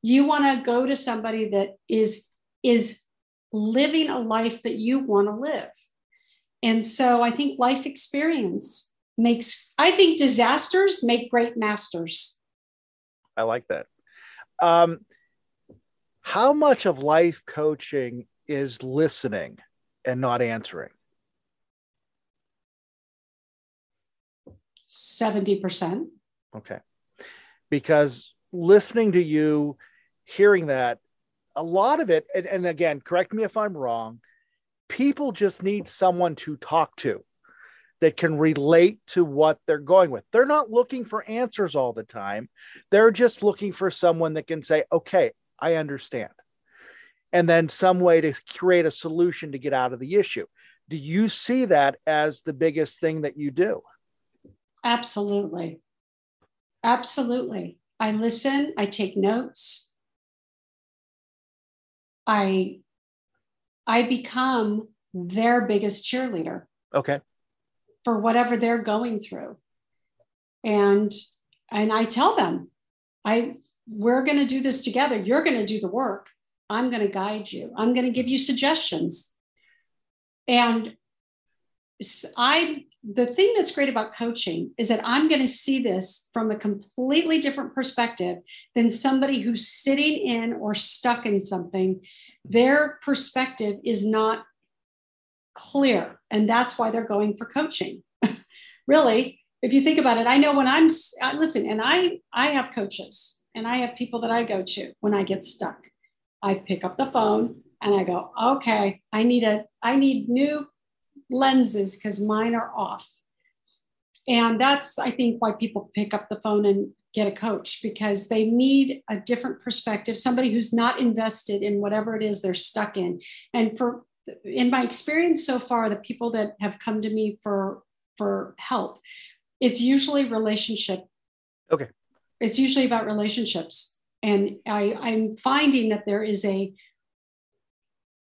[SPEAKER 4] You want to go to somebody that is is living a life that you want to live. And so I think life experience makes, I think disasters make great masters.
[SPEAKER 3] I like that. Um, how much of life coaching is listening and not answering?
[SPEAKER 4] 70%.
[SPEAKER 3] Okay. Because listening to you, hearing that, a lot of it, and, and again, correct me if I'm wrong, people just need someone to talk to that can relate to what they're going with. They're not looking for answers all the time. They're just looking for someone that can say, okay, I understand. And then some way to create a solution to get out of the issue. Do you see that as the biggest thing that you do?
[SPEAKER 4] Absolutely. Absolutely. I listen, I take notes, I I become their biggest cheerleader.
[SPEAKER 3] Okay.
[SPEAKER 4] For whatever they're going through. And and I tell them, I we're going to do this together. You're going to do the work. I'm going to guide you. I'm going to give you suggestions. And I the thing that's great about coaching is that I'm going to see this from a completely different perspective than somebody who's sitting in or stuck in something. Their perspective is not clear. And that's why they're going for coaching. really, if you think about it, I know when I'm listen, and I I have coaches and I have people that I go to when I get stuck. I pick up the phone and I go, okay, I need a I need new lenses because mine are off. And that's, I think, why people pick up the phone and get a coach because they need a different perspective, somebody who's not invested in whatever it is they're stuck in. And for in my experience so far, the people that have come to me for for help, it's usually relationship.
[SPEAKER 3] Okay.
[SPEAKER 4] It's usually about relationships. And I, I'm finding that there is a,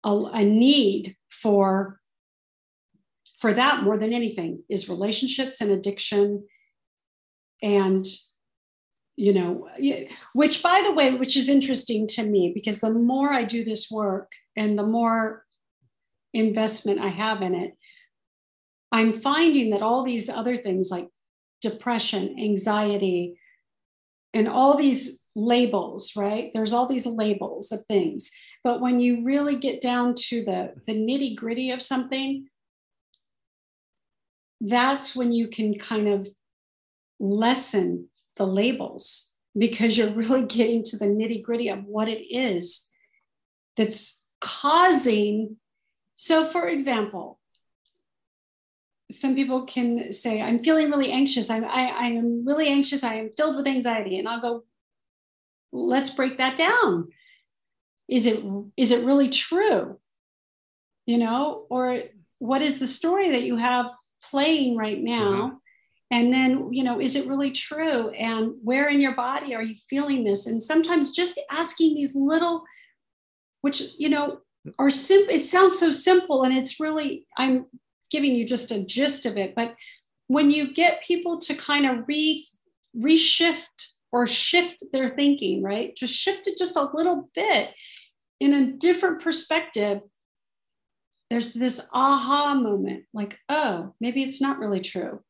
[SPEAKER 4] a, a need for for that more than anything is relationships and addiction and you know which by the way which is interesting to me because the more i do this work and the more investment i have in it i'm finding that all these other things like depression anxiety and all these labels right there's all these labels of things but when you really get down to the the nitty gritty of something that's when you can kind of lessen the labels because you're really getting to the nitty gritty of what it is. that's causing so for example some people can say i'm feeling really anxious. I'm, I, I am really anxious. I am filled with anxiety. And i'll go let's break that down. Is it is it really true? You know or what is the story that you have playing right now? Mm-hmm. and then you know is it really true? And where in your body are you feeling this? And sometimes just asking these little which you know are simple it sounds so simple and it's really i'm giving you just a gist of it but when you get people to kind of re reshift or shift their thinking right? Just shift it just a little bit in a different perspective there's this aha moment like oh maybe it's not really true.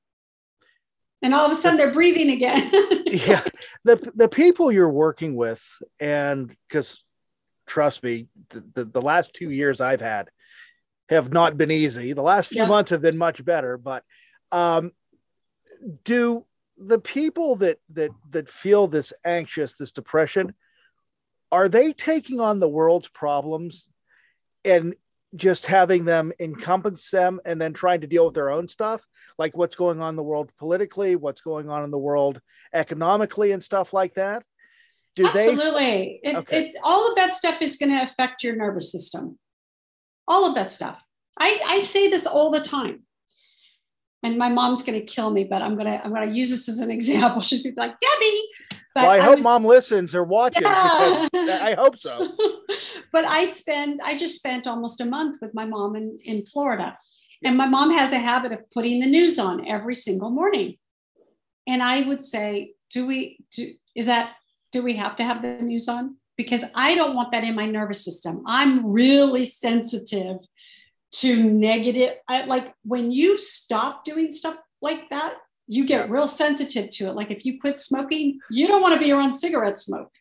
[SPEAKER 4] And all of a sudden they're breathing again.
[SPEAKER 3] Yeah. The the people you're working with and because trust me the, the, the, last two years i've had have not been easy. The last few yeah. months have been much better but um do the people that that that feel this anxious this depression are they taking on the world's problems and just having them encompass them and then trying to deal with their own stuff? Like what's going on in the world politically what's going on in the world economically and stuff like that?
[SPEAKER 4] Do absolutely. They... it, okay. it, all of that stuff is going to affect your nervous system all of that stuff I, I say this all the time and my mom's going to kill me, but I'm going to I'm going to use this as an example. She's going to be like, Debbie.
[SPEAKER 3] But well, I, I hope was, mom listens or watches. Yeah. I hope so.
[SPEAKER 4] but I spend I just spent almost a month with my mom in in Florida, and my mom has a habit of putting the news on every single morning. And I would say, do we do is that do we have to have the news on? Because I don't want that in my nervous system. I'm really sensitive to negative I, like when you stop doing stuff like that you get real sensitive to it. Like if you quit smoking you don't want to be around cigarette smoke.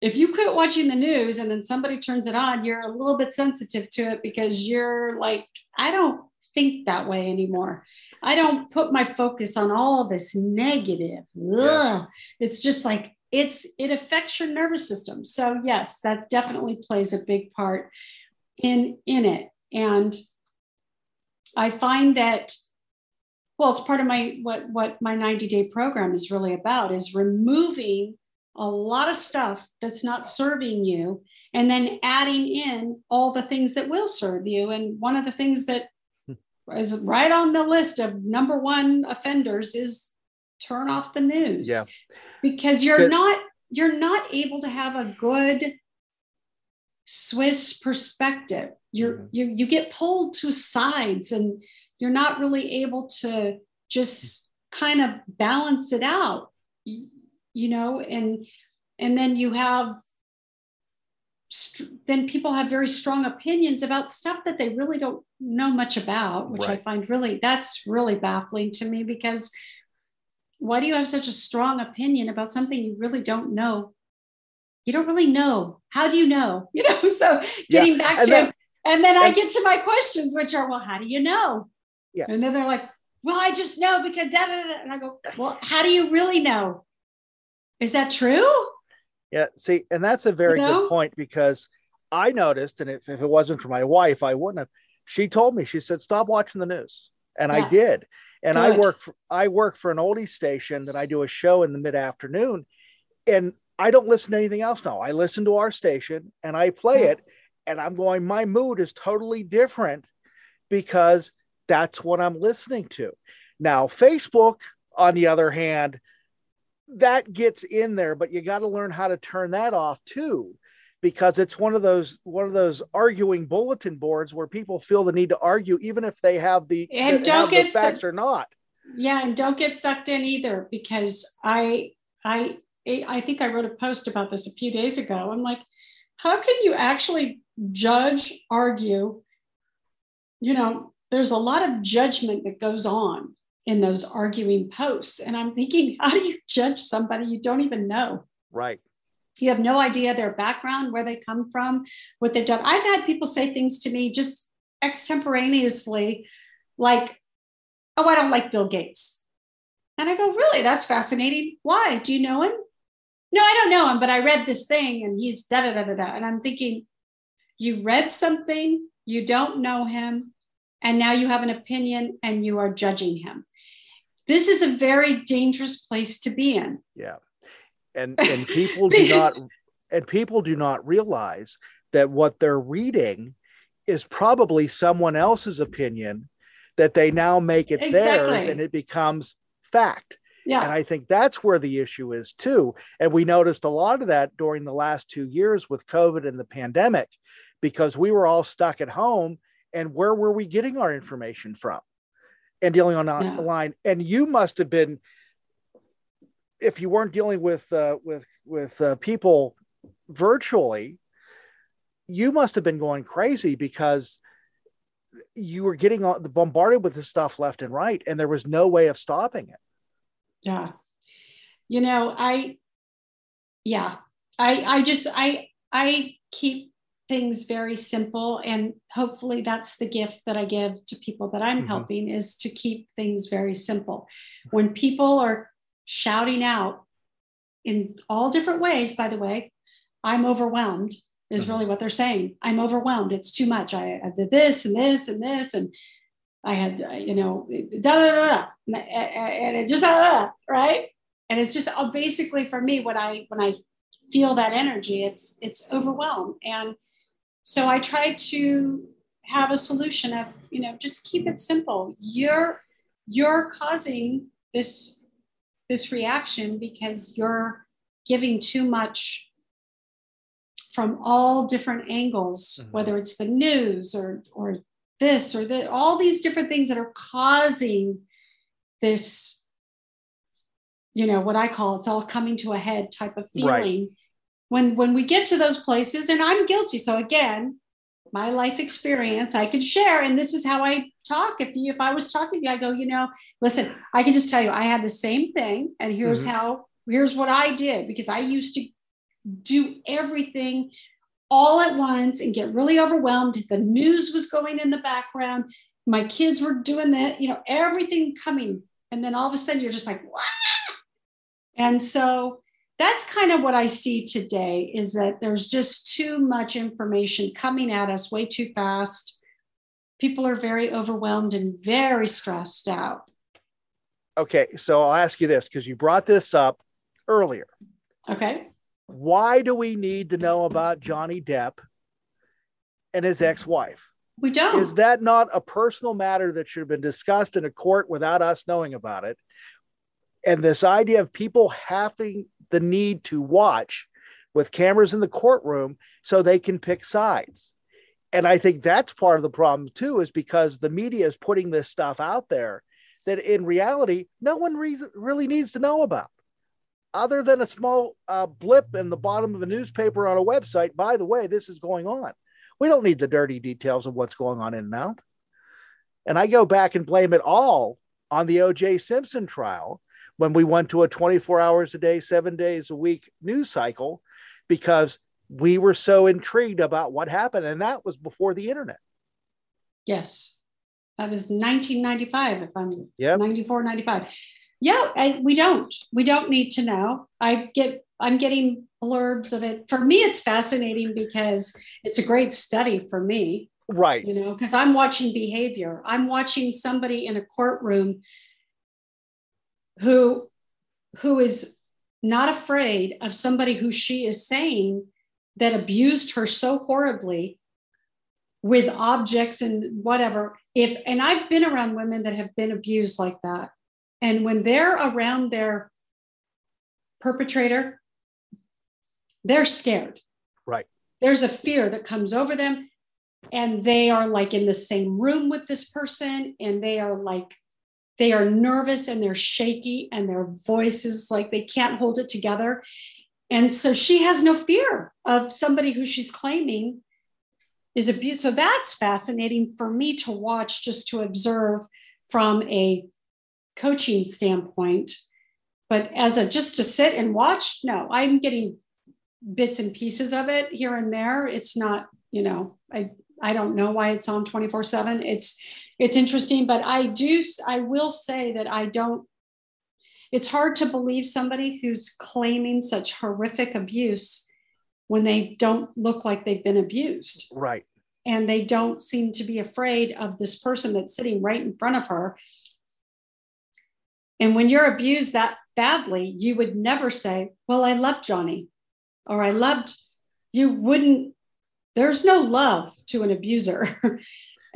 [SPEAKER 4] If you quit watching the news and then somebody turns it on you're a little bit sensitive to it because you're like i don't think that way anymore. I don't put my focus on all this negative. Yeah. it's just like it's it affects your nervous system so yes that definitely plays a big part in in it and I find that, well, it's part of my what what my 90 day program is really about is removing a lot of stuff that's not serving you and then adding in all the things that will serve you. And one of the things that hmm. is right on the list of number one offenders is turn off the news.
[SPEAKER 3] Yeah.
[SPEAKER 4] Because you're not you're not able to have a good Swiss perspective. You're mm-hmm. you you get pulled to sides and you're not really able to just kind of balance it out, you know, and and then you have then people have very strong opinions about stuff that they really don't know much about, which right. I find really that's really baffling to me because why do you have such a strong opinion about something you really don't know you don't really know. How do you know? You know, so getting yeah. back and to then, and then I get to my questions, which are, well, how do you know?
[SPEAKER 3] Yeah.
[SPEAKER 4] And then they're like, well, I just know because da, da, da. and I go, well, how do you really know? Is that true?
[SPEAKER 3] Yeah, see, and that's a very you know? good point because I noticed, and if, if it wasn't for my wife, I wouldn't have. She told me, she said, stop watching the news. And yeah. I did. And good. I work for I work for an oldie station that I do a show in the mid afternoon. And I don't listen to anything else now. I listen to our station and I play hmm. it, and I'm going, my mood is totally different because that's what I'm listening to. Now, Facebook, on the other hand, that gets in there, but you got to learn how to turn that off too, because it's one of those one of those arguing bulletin boards where people feel the need to argue, even if they have the
[SPEAKER 4] and don't get
[SPEAKER 3] facts su- or not.
[SPEAKER 4] Yeah, and don't get sucked in either, because I I I think I wrote a post about this a few days ago. I'm like, how can you actually judge, argue? You know, there's a lot of judgment that goes on in those arguing posts. And I'm thinking, how do you judge somebody you don't even know?
[SPEAKER 3] Right.
[SPEAKER 4] You have no idea their background, where they come from, what they've done. I've had people say things to me just extemporaneously, like, oh, I don't like Bill Gates. And I go, really? That's fascinating. Why? Do you know him? no, I don't know him, but I read this thing and he's da da da da da. And I'm thinking, you read something, you don't know him, and now you have an opinion and you are judging him. This is a very dangerous place to be in.
[SPEAKER 3] Yeah. And and people do not and people do not realize that what they're reading is probably someone else's opinion that they now make it exactly. theirs and it becomes fact.
[SPEAKER 4] Yeah.
[SPEAKER 3] And I think that's where the issue is too. And we noticed a lot of that during the last two years with COVID and the pandemic, because we were all stuck at home. And where were we getting our information from? And dealing on yeah. line. And you must have been, if you weren't dealing with uh, with with uh, people virtually, you must have been going crazy because you were getting bombarded with this stuff left and right, and there was no way of stopping it.
[SPEAKER 4] Yeah, you know, I, yeah, I, I just, I, I keep things very simple, and hopefully that's the gift that I give to people that I'm mm-hmm. helping is to keep things very simple. When people are shouting out in all different ways, by the way, I'm overwhelmed is mm-hmm. really what they're saying. I'm overwhelmed. It's too much. I, I did this and this and this, and I had, uh, you know, da da da, and it just da, da, right. And it's just uh, basically for me when I when I feel that energy, it's it's overwhelmed, and so I try to have a solution of, you know, just keep it simple. You're you're causing this this reaction because you're giving too much from all different angles, mm-hmm. whether it's the news or or this or that, all these different things that are causing this, you know, what I call it's all coming to a head type of feeling. Right. When when we get to those places, and I'm guilty. So again, my life experience I could share, and this is how I talk. If you if I was talking to you, I go, you know, listen, I can just tell you I had the same thing, and here's mm-hmm. how here's what I did because I used to do everything all at once and get really overwhelmed. The news was going in the background. My kids were doing that, you know, everything coming. And then all of a sudden you're just like, Wah! and so that's kind of what I see today is that there's just too much information coming at us way too fast. People are very overwhelmed and very stressed out.
[SPEAKER 3] Okay, so I'll ask you this because you brought this up earlier.
[SPEAKER 4] Okay
[SPEAKER 3] why do we need to know about Johnny Depp and his ex wife?
[SPEAKER 4] We don't.
[SPEAKER 3] Is that not a personal matter that should have been discussed in a court without us knowing about it? And this idea of people having the need to watch with cameras in the courtroom so they can pick sides. And I think that's part of the problem too, is because the media is putting this stuff out there that in reality, no one re- really needs to know about other than a small uh, blip in the bottom of a newspaper on a website, by the way, this is going on. We don't need the dirty details of what's going on in and out. And I go back and blame it all on the OJ Simpson trial when we went to a 24 hours a day, seven days a week news cycle because we were so intrigued about what happened. And that was before the internet.
[SPEAKER 4] Yes. That was 1995, if I'm yep. 94, 95 yeah I, we don't we don't need to know i get i'm getting blurbs of it for me it's fascinating because it's a great study for me
[SPEAKER 3] right
[SPEAKER 4] you know because i'm watching behavior i'm watching somebody in a courtroom who who is not afraid of somebody who she is saying that abused her so horribly with objects and whatever if and i've been around women that have been abused like that and when they're around their perpetrator, they're scared.
[SPEAKER 3] Right.
[SPEAKER 4] There's a fear that comes over them, and they are like in the same room with this person, and they are like, they are nervous and they're shaky, and their voices like they can't hold it together. And so she has no fear of somebody who she's claiming is abused. So that's fascinating for me to watch, just to observe from a coaching standpoint. But as a just to sit and watch, no, I'm getting bits and pieces of it here and there. It's not, you know, I I don't know why it's on 24/7. It's it's interesting, but I do I will say that I don't it's hard to believe somebody who's claiming such horrific abuse when they don't look like they've been abused.
[SPEAKER 3] Right.
[SPEAKER 4] And they don't seem to be afraid of this person that's sitting right in front of her. And when you're abused that badly, you would never say, Well, I loved Johnny, or I loved, you wouldn't, there's no love to an abuser.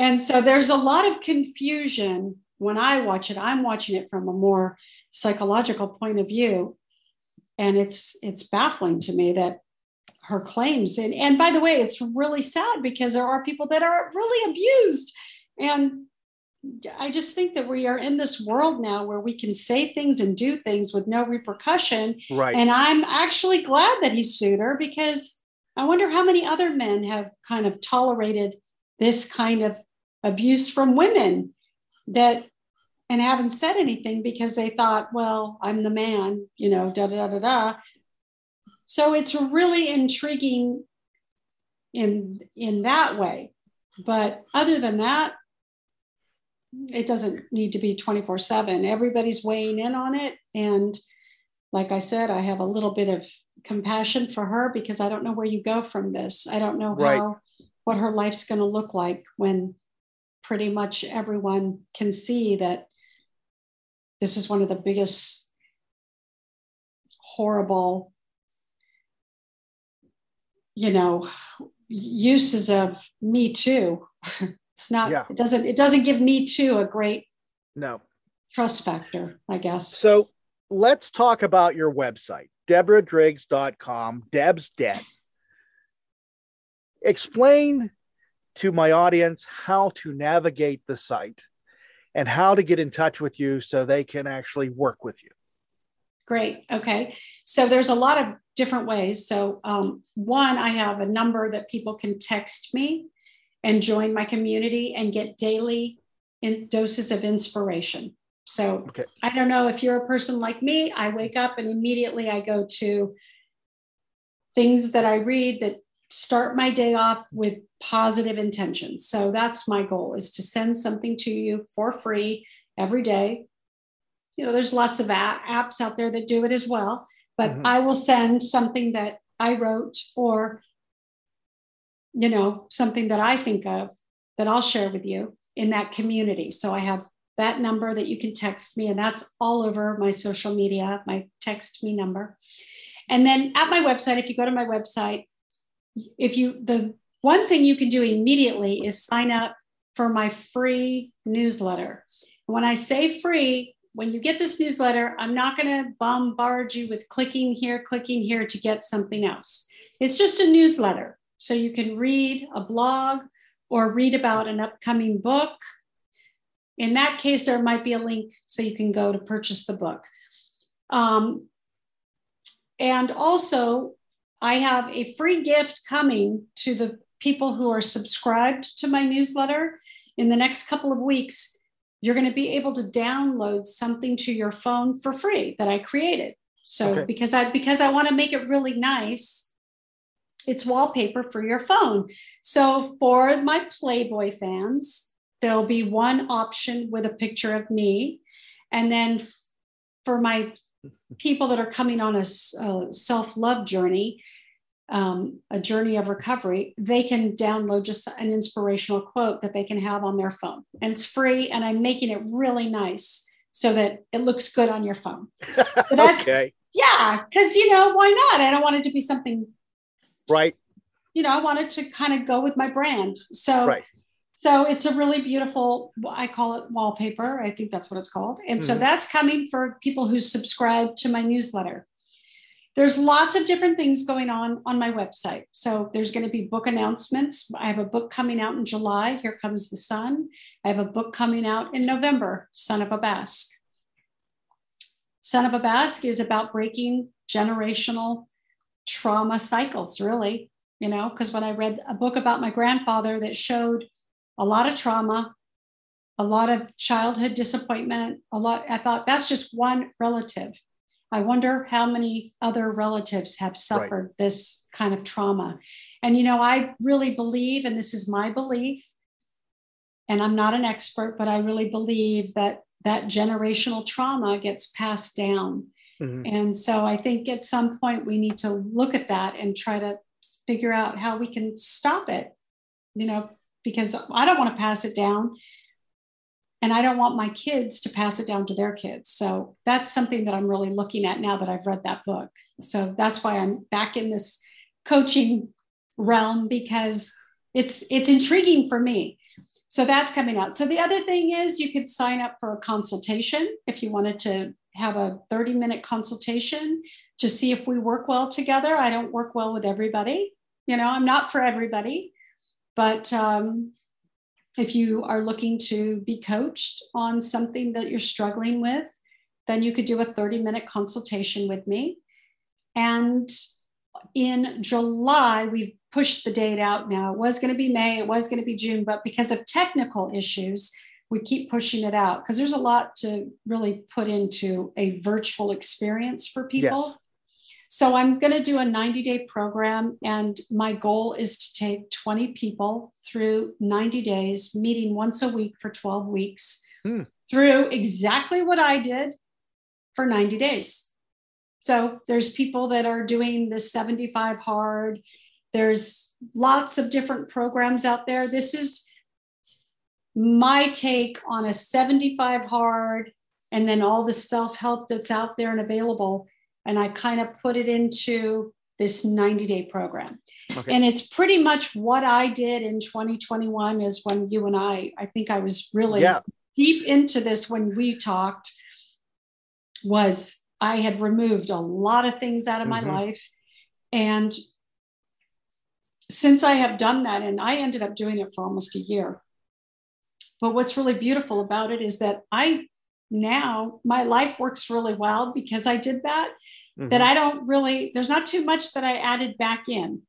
[SPEAKER 4] and so there's a lot of confusion when I watch it. I'm watching it from a more psychological point of view. And it's it's baffling to me that her claims and, and by the way it's really sad because there are people that are really abused and I just think that we are in this world now where we can say things and do things with no repercussion.
[SPEAKER 3] Right.
[SPEAKER 4] And I'm actually glad that he sued her because I wonder how many other men have kind of tolerated this kind of abuse from women that and haven't said anything because they thought, well, I'm the man, you know, da da da da. So it's really intriguing in in that way. But other than that, it doesn't need to be 24 7 everybody's weighing in on it and like i said i have a little bit of compassion for her because i don't know where you go from this i don't know
[SPEAKER 3] Right.
[SPEAKER 4] how what her life's going to look like when pretty much everyone can see that this is one of the biggest horrible you know uses of me too it's not
[SPEAKER 3] Yeah.
[SPEAKER 4] it doesn't it doesn't give me too a great
[SPEAKER 3] No.
[SPEAKER 4] trust factor i guess
[SPEAKER 3] So let's talk about your website, deborah.driggs.com, Deb's Debt. Explain to my audience how to navigate the site and how to get in touch with you so they can actually work with you.
[SPEAKER 4] Great. Okay. So there's a lot of different ways. So, um, one, I have a number that people can text me and join my community and get daily in doses of inspiration. So,
[SPEAKER 3] Okay.
[SPEAKER 4] I don't know if you're a person like me, I wake up and immediately I go to things that I read that start my day off with positive intentions. So that's my goal is to send something to you for free every day. You know, there's lots of apps out there that do it as well, but
[SPEAKER 3] Mhm.
[SPEAKER 4] I will send something that I wrote or you know, something that I think of that I'll share with you in that community. So I have that number that you can text me, and that's all over my social media, my text me number. And then at my website, if you go to my website, if you, the one thing you can do immediately is sign up for my free newsletter. When I say free, when you get this newsletter, I'm not going to bombard you with clicking here, clicking here to get something else. It's just a newsletter. So you can read a blog or read about an upcoming book. In that case, there might be a link so you can go to purchase the book. Um, and also, I have a free gift coming to the people who are subscribed to my newsletter. In the next couple of weeks, you're going to be able to download something to your phone for free that I created. So
[SPEAKER 3] Okay.
[SPEAKER 4] because I because I want to make it really nice, it's wallpaper for your phone. So for my Playboy fans, there'll be one option with a picture of me, and then for my people that are coming on a self-love journey, um, a journey of recovery, they can download just an inspirational quote that they can have on their phone, and it's free. And I'm making it really nice so that it looks good on your phone. So that's
[SPEAKER 3] okay.
[SPEAKER 4] yeah, because you know why not? I don't want it to be something
[SPEAKER 3] Right.
[SPEAKER 4] you know, I wanted to kind of go with my brand. So,
[SPEAKER 3] Right.
[SPEAKER 4] So it's a really beautiful, I call it wallpaper. I think that's what it's called. And so
[SPEAKER 3] Mhm.
[SPEAKER 4] that's coming for people who subscribe to my newsletter. There's lots of different things going on on my website. So there's going to be book announcements. I have a book coming out in July. Here comes the sun. I have a book coming out in November, Son of a Basque. Son of a Basque is about breaking generational trauma cycles, really, you know, because when I read a book about my grandfather that showed a lot of trauma, a lot of childhood disappointment, a lot, I thought that's just one relative. I wonder how many other relatives have suffered this kind of trauma. And, you know, I really believe, and this is my belief, and I'm not an expert, but I really believe that that generational trauma gets passed down.
[SPEAKER 3] Mhm.
[SPEAKER 4] And so I think at some point we need to look at that and try to figure out how we can stop it, you know, because I don't want to pass it down. And I don't want my kids to pass it down to their kids. So that's something that I'm really looking at now that I've read that book. So that's why I'm back in this coaching realm because it's it's intriguing for me. So that's coming out. So the other thing is you could sign up for a consultation if you wanted to have a 30 minute consultation to see if we work well together. I don't work well with everybody. You know, I'm not for everybody, but um, if you are looking to be coached on something that you're struggling with, then you could do a 30 minute consultation with me. And in July, we've pushed the date out now. It was going to be May, it was going to be June, but because of technical issues, we keep pushing it out because there's a lot to really put into a virtual experience for people. Yes. So I'm going to do a 90 day program, and my goal is to take 20 people through 90 days, meeting once a week for 12 weeks, mm. through exactly what I did for 90 days. So there's people that are doing the 75 hard. There's lots of different programs out there. This is my take on a 75 hard and then all the self help that's out there and available. And I kind of put it into this 90 day program. Okay. And it's pretty much what I did in 2021 is when you and I, I think I was really yeah. deep into this when we talked was I had removed a lot of things out of mm-hmm. my life. And since I have done that, and I ended up doing it for almost a year, but what's really beautiful about it is that I now my life works really well because I did that. Mm-hmm. That I don't really, there's not too much that I added back in.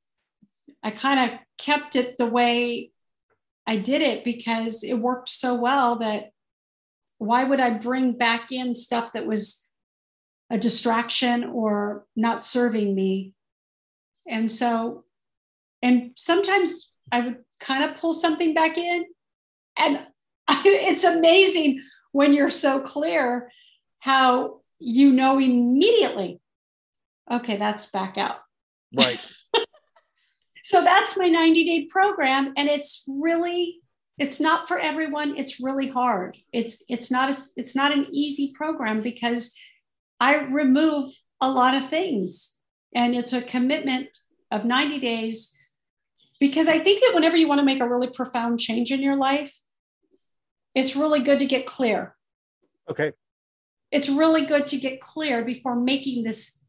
[SPEAKER 4] I kind of kept it the way I did it because it worked so well that why would I bring back in stuff that was a distraction or not serving me? And so, and sometimes I would kind of pull something back in and it's amazing when you're so clear how you know immediately okay that's back out.
[SPEAKER 3] Right.
[SPEAKER 4] So that's my 90 day program and it's really it's not for everyone. It's really hard. It's it's not a, it's not an easy program because i remove a lot of things and it's a commitment of 90 days because i think that whenever you want to make a really profound change in your life it's really good to get clear.
[SPEAKER 3] Okay.
[SPEAKER 4] It's really good to get clear before making this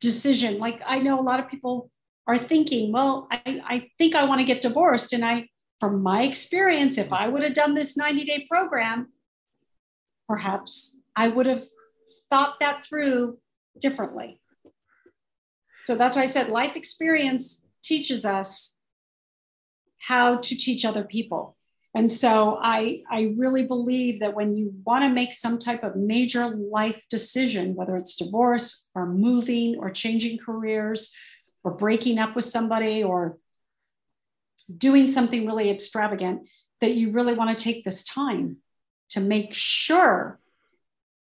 [SPEAKER 4] decision. Like I know a lot of people are thinking, well, I, I think I want to get divorced. And I, from my experience, if I would have done this 90 day program, perhaps I would have thought that through differently. So that's why I said life experience teaches us how to teach other people. And so I, I really believe that when you want to make some type of major life decision, whether it's divorce or moving or changing careers or breaking up with somebody or doing something really extravagant, that you really want to take this time to make sure.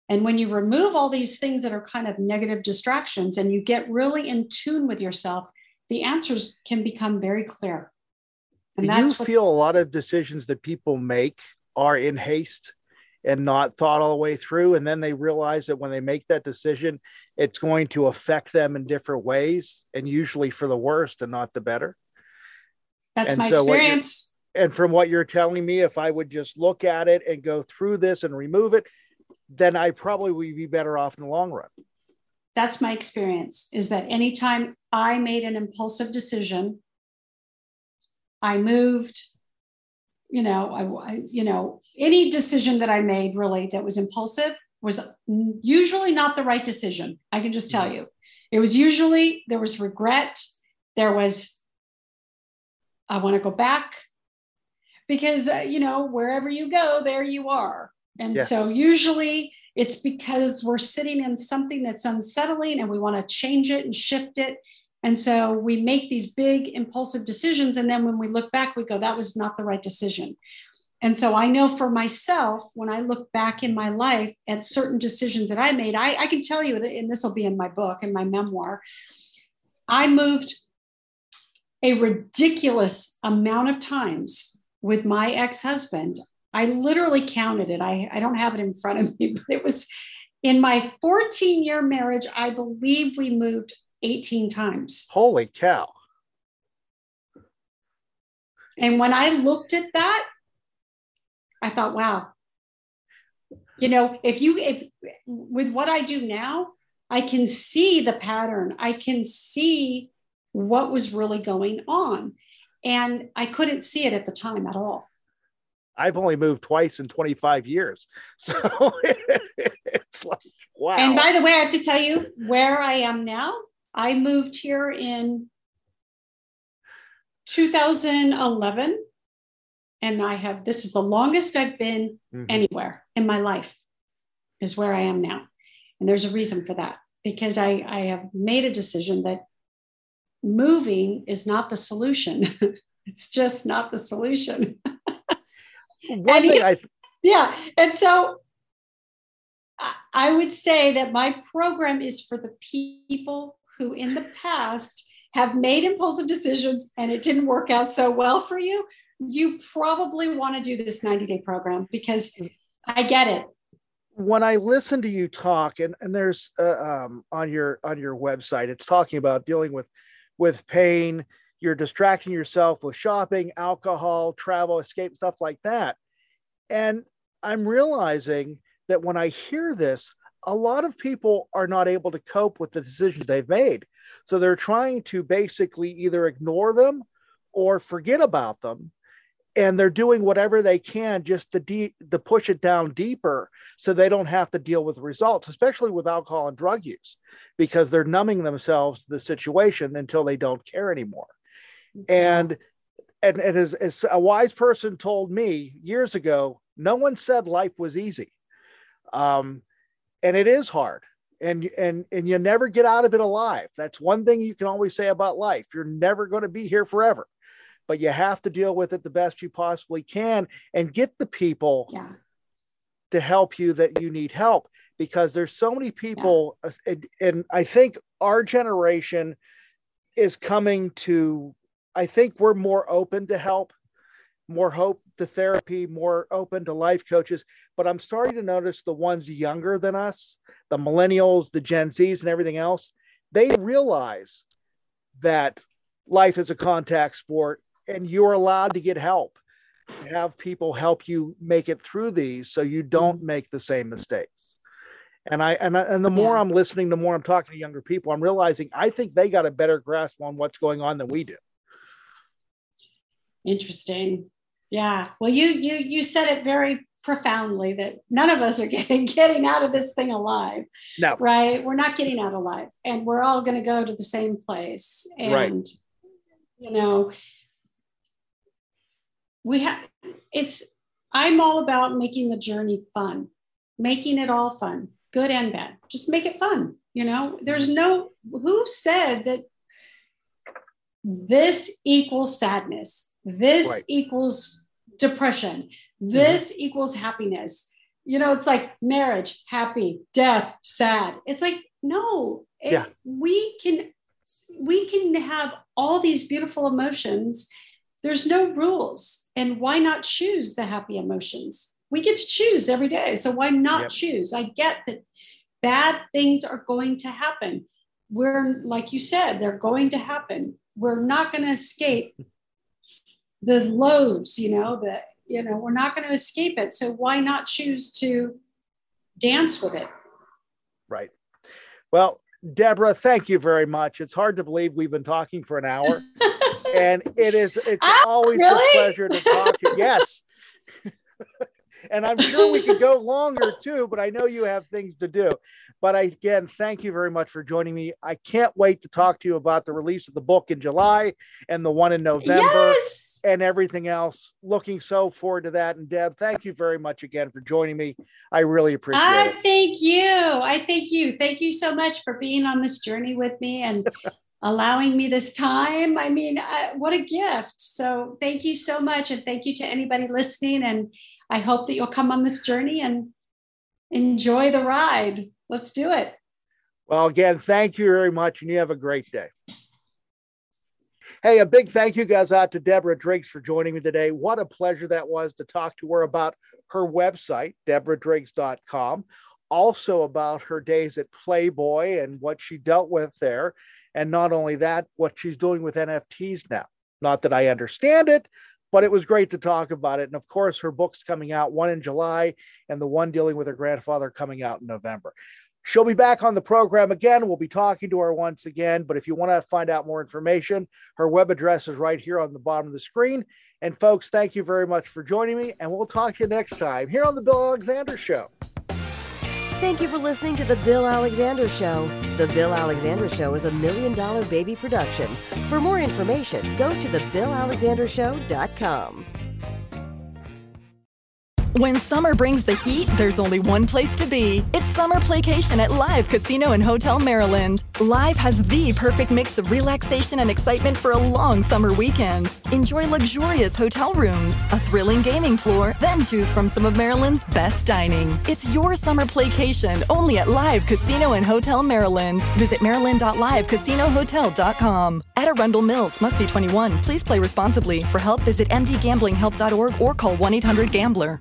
[SPEAKER 4] And when you remove all these things that are kind of negative distractions and you get really in tune with yourself, the answers can become very clear.
[SPEAKER 3] And Do you what, feel a lot of decisions that people make are in haste and not thought all the way through, and then they realize that when they make that decision, it's going to affect them in different ways, and usually for the worst and not the better.
[SPEAKER 4] That's and my so experience.
[SPEAKER 3] And from what you're telling me, if I would just look at it and go through this and remove it, then I probably would be better off in the long run.
[SPEAKER 4] That's my experience is that anytime I made an impulsive decision I moved, you know, I, I, you know, any decision that I made really that was impulsive was usually not the right decision. I can just tell mm-hmm. you. It was usually there was regret, there was I want to go back because uh, you know wherever you go there you are. And yes. so usually it's because we're sitting in something that's unsettling and we want to change it and shift it and so we make these big impulsive decisions. And then when we look back, we go, that was not the right decision. And so I know for myself, when I look back in my life at certain decisions that I made, I, I can tell you, and this will be in my book and my memoir, I moved a ridiculous amount of times with my ex-husband. I literally counted it. I, I don't have it in front of me, but it was in my 14 year marriage, I believe we moved 18 times.
[SPEAKER 3] Holy cow.
[SPEAKER 4] And when I looked at that, I thought, wow. You know, if you, if with what I do now, I can see the pattern. I can see what was really going on. And I couldn't see it at the time at all.
[SPEAKER 3] I've only moved twice in 25 years. So it's like, wow.
[SPEAKER 4] And by the way, I have to tell you where I am now. I moved here in 2011. And I have, this is the longest I've been mm-hmm. anywhere in my life, is where I am now. And there's a reason for that because I, I have made a decision that moving is not the solution. it's just not the solution.
[SPEAKER 3] One thing I
[SPEAKER 4] yeah, and so I would say that my program is for the people who in the past have made impulsive decisions and it didn't work out so well for you. You probably want to do this 90 day program because I get it.
[SPEAKER 3] When I listen to you talk, and, and there's uh, um, on your on your website, it's talking about dealing with with pain. You're distracting yourself with shopping, alcohol, travel, escape, stuff like that. And I'm realizing that when I hear this, a lot of people are not able to cope with the decisions they've made. So they're trying to basically either ignore them or forget about them. And they're doing whatever they can just to, de- to push it down deeper so they don't have to deal with the results, especially with alcohol and drug use, because they're numbing themselves to the situation until they don't care anymore. And and, and as, as a wise person told me years ago, no one said life was easy. Um, and it is hard. And, and and you never get out of it alive. That's one thing you can always say about life. You're never going to be here forever, but you have to deal with it the best you possibly can and get the people
[SPEAKER 4] yeah.
[SPEAKER 3] to help you that you need help because there's so many people yeah. and, and I think our generation is coming to I think we're more open to help, more hope to therapy, more open to life coaches. But I'm starting to notice the ones younger than us, the millennials, the Gen Zs, and everything else, they realize that life is a contact sport and you're allowed to get help. Have people help you make it through these so you don't mm-hmm. make the same mistakes. And I and I, and the more yeah. I'm listening, the more I'm talking to younger people, I'm realizing I think they got a better grasp on what's going on than we do.
[SPEAKER 4] Interesting. Yeah. Well, you you you said it very profoundly that none of us are getting getting out of this thing alive.
[SPEAKER 3] No.
[SPEAKER 4] Right. We're not getting out alive, and we're all going to go to the same place. And right. you know, we have. It's. I'm all about making the journey fun, making it all fun, good and bad. Just make it fun. You know, there's no who said that this equals sadness this right. equals depression. This mm-hmm. equals happiness. You know, it's like marriage, happy, death, sad. It's like, no, it, yeah. we can we can have all these beautiful emotions. There's no rules. And why not choose the happy emotions? We get to choose every day. So why not yep. choose? I get that bad things are going to happen. We're, like you said, they're going to happen. We're not going to escape the lows, you know, that, you know, we're not going to escape it. So why not choose to dance with it?
[SPEAKER 3] Right. Well, Deborah, thank you very much. It's hard to believe we've been talking for an hour. and it is it's oh, always really? a pleasure to talk to you. Yes. and I'm sure we could go longer too, but I know you have things to do. But I, again, thank you very much for joining me. I can't wait to talk to you about the release of the book in July and the one in November.
[SPEAKER 4] Yes
[SPEAKER 3] and everything else. Looking so forward to that. And Deb, thank you very much again for joining me. I really appreciate I
[SPEAKER 4] it. I thank you. I thank you. Thank you so much for being on this journey with me and allowing me this time. I mean, I, what a gift. So thank you so much. And thank you to anybody listening. And I hope that you'll come on this journey and enjoy the ride. Let's do it.
[SPEAKER 3] Well, again, thank you very much. And you have a great day. Hey, a big thank you guys out to Deborah Driggs for joining me today. What a pleasure that was to talk to her about her website, deborah.driggs.com, also about her days at Playboy and what she dealt with there. And not only that, what she's doing with NFTs now. Not that I understand it, but it was great to talk about it. And of course, her book's coming out, one in July, and the one dealing with her grandfather coming out in November. She'll be back on the program again. We'll be talking to her once again. But if you want to find out more information, her web address is right here on the bottom of the screen. And folks, thank you very much for joining me. And we'll talk to you next time here on The Bill Alexander Show.
[SPEAKER 2] Thank you for listening to The Bill Alexander Show. The Bill Alexander Show is a million dollar baby production. For more information, go to thebillalexandershow.com.
[SPEAKER 5] When summer brings the heat, there's only one place to be. It's summer playcation at Live Casino and Hotel Maryland. Live has the perfect mix of relaxation and excitement for a long summer weekend. Enjoy luxurious hotel rooms, a thrilling gaming floor, then choose from some of Maryland's best dining. It's your summer playcation only at Live Casino and Hotel Maryland. Visit maryland.livecasinohotel.com. At Arundel Mills, must be 21. Please play responsibly. For help, visit mdgamblinghelp.org or call 1 800 Gambler.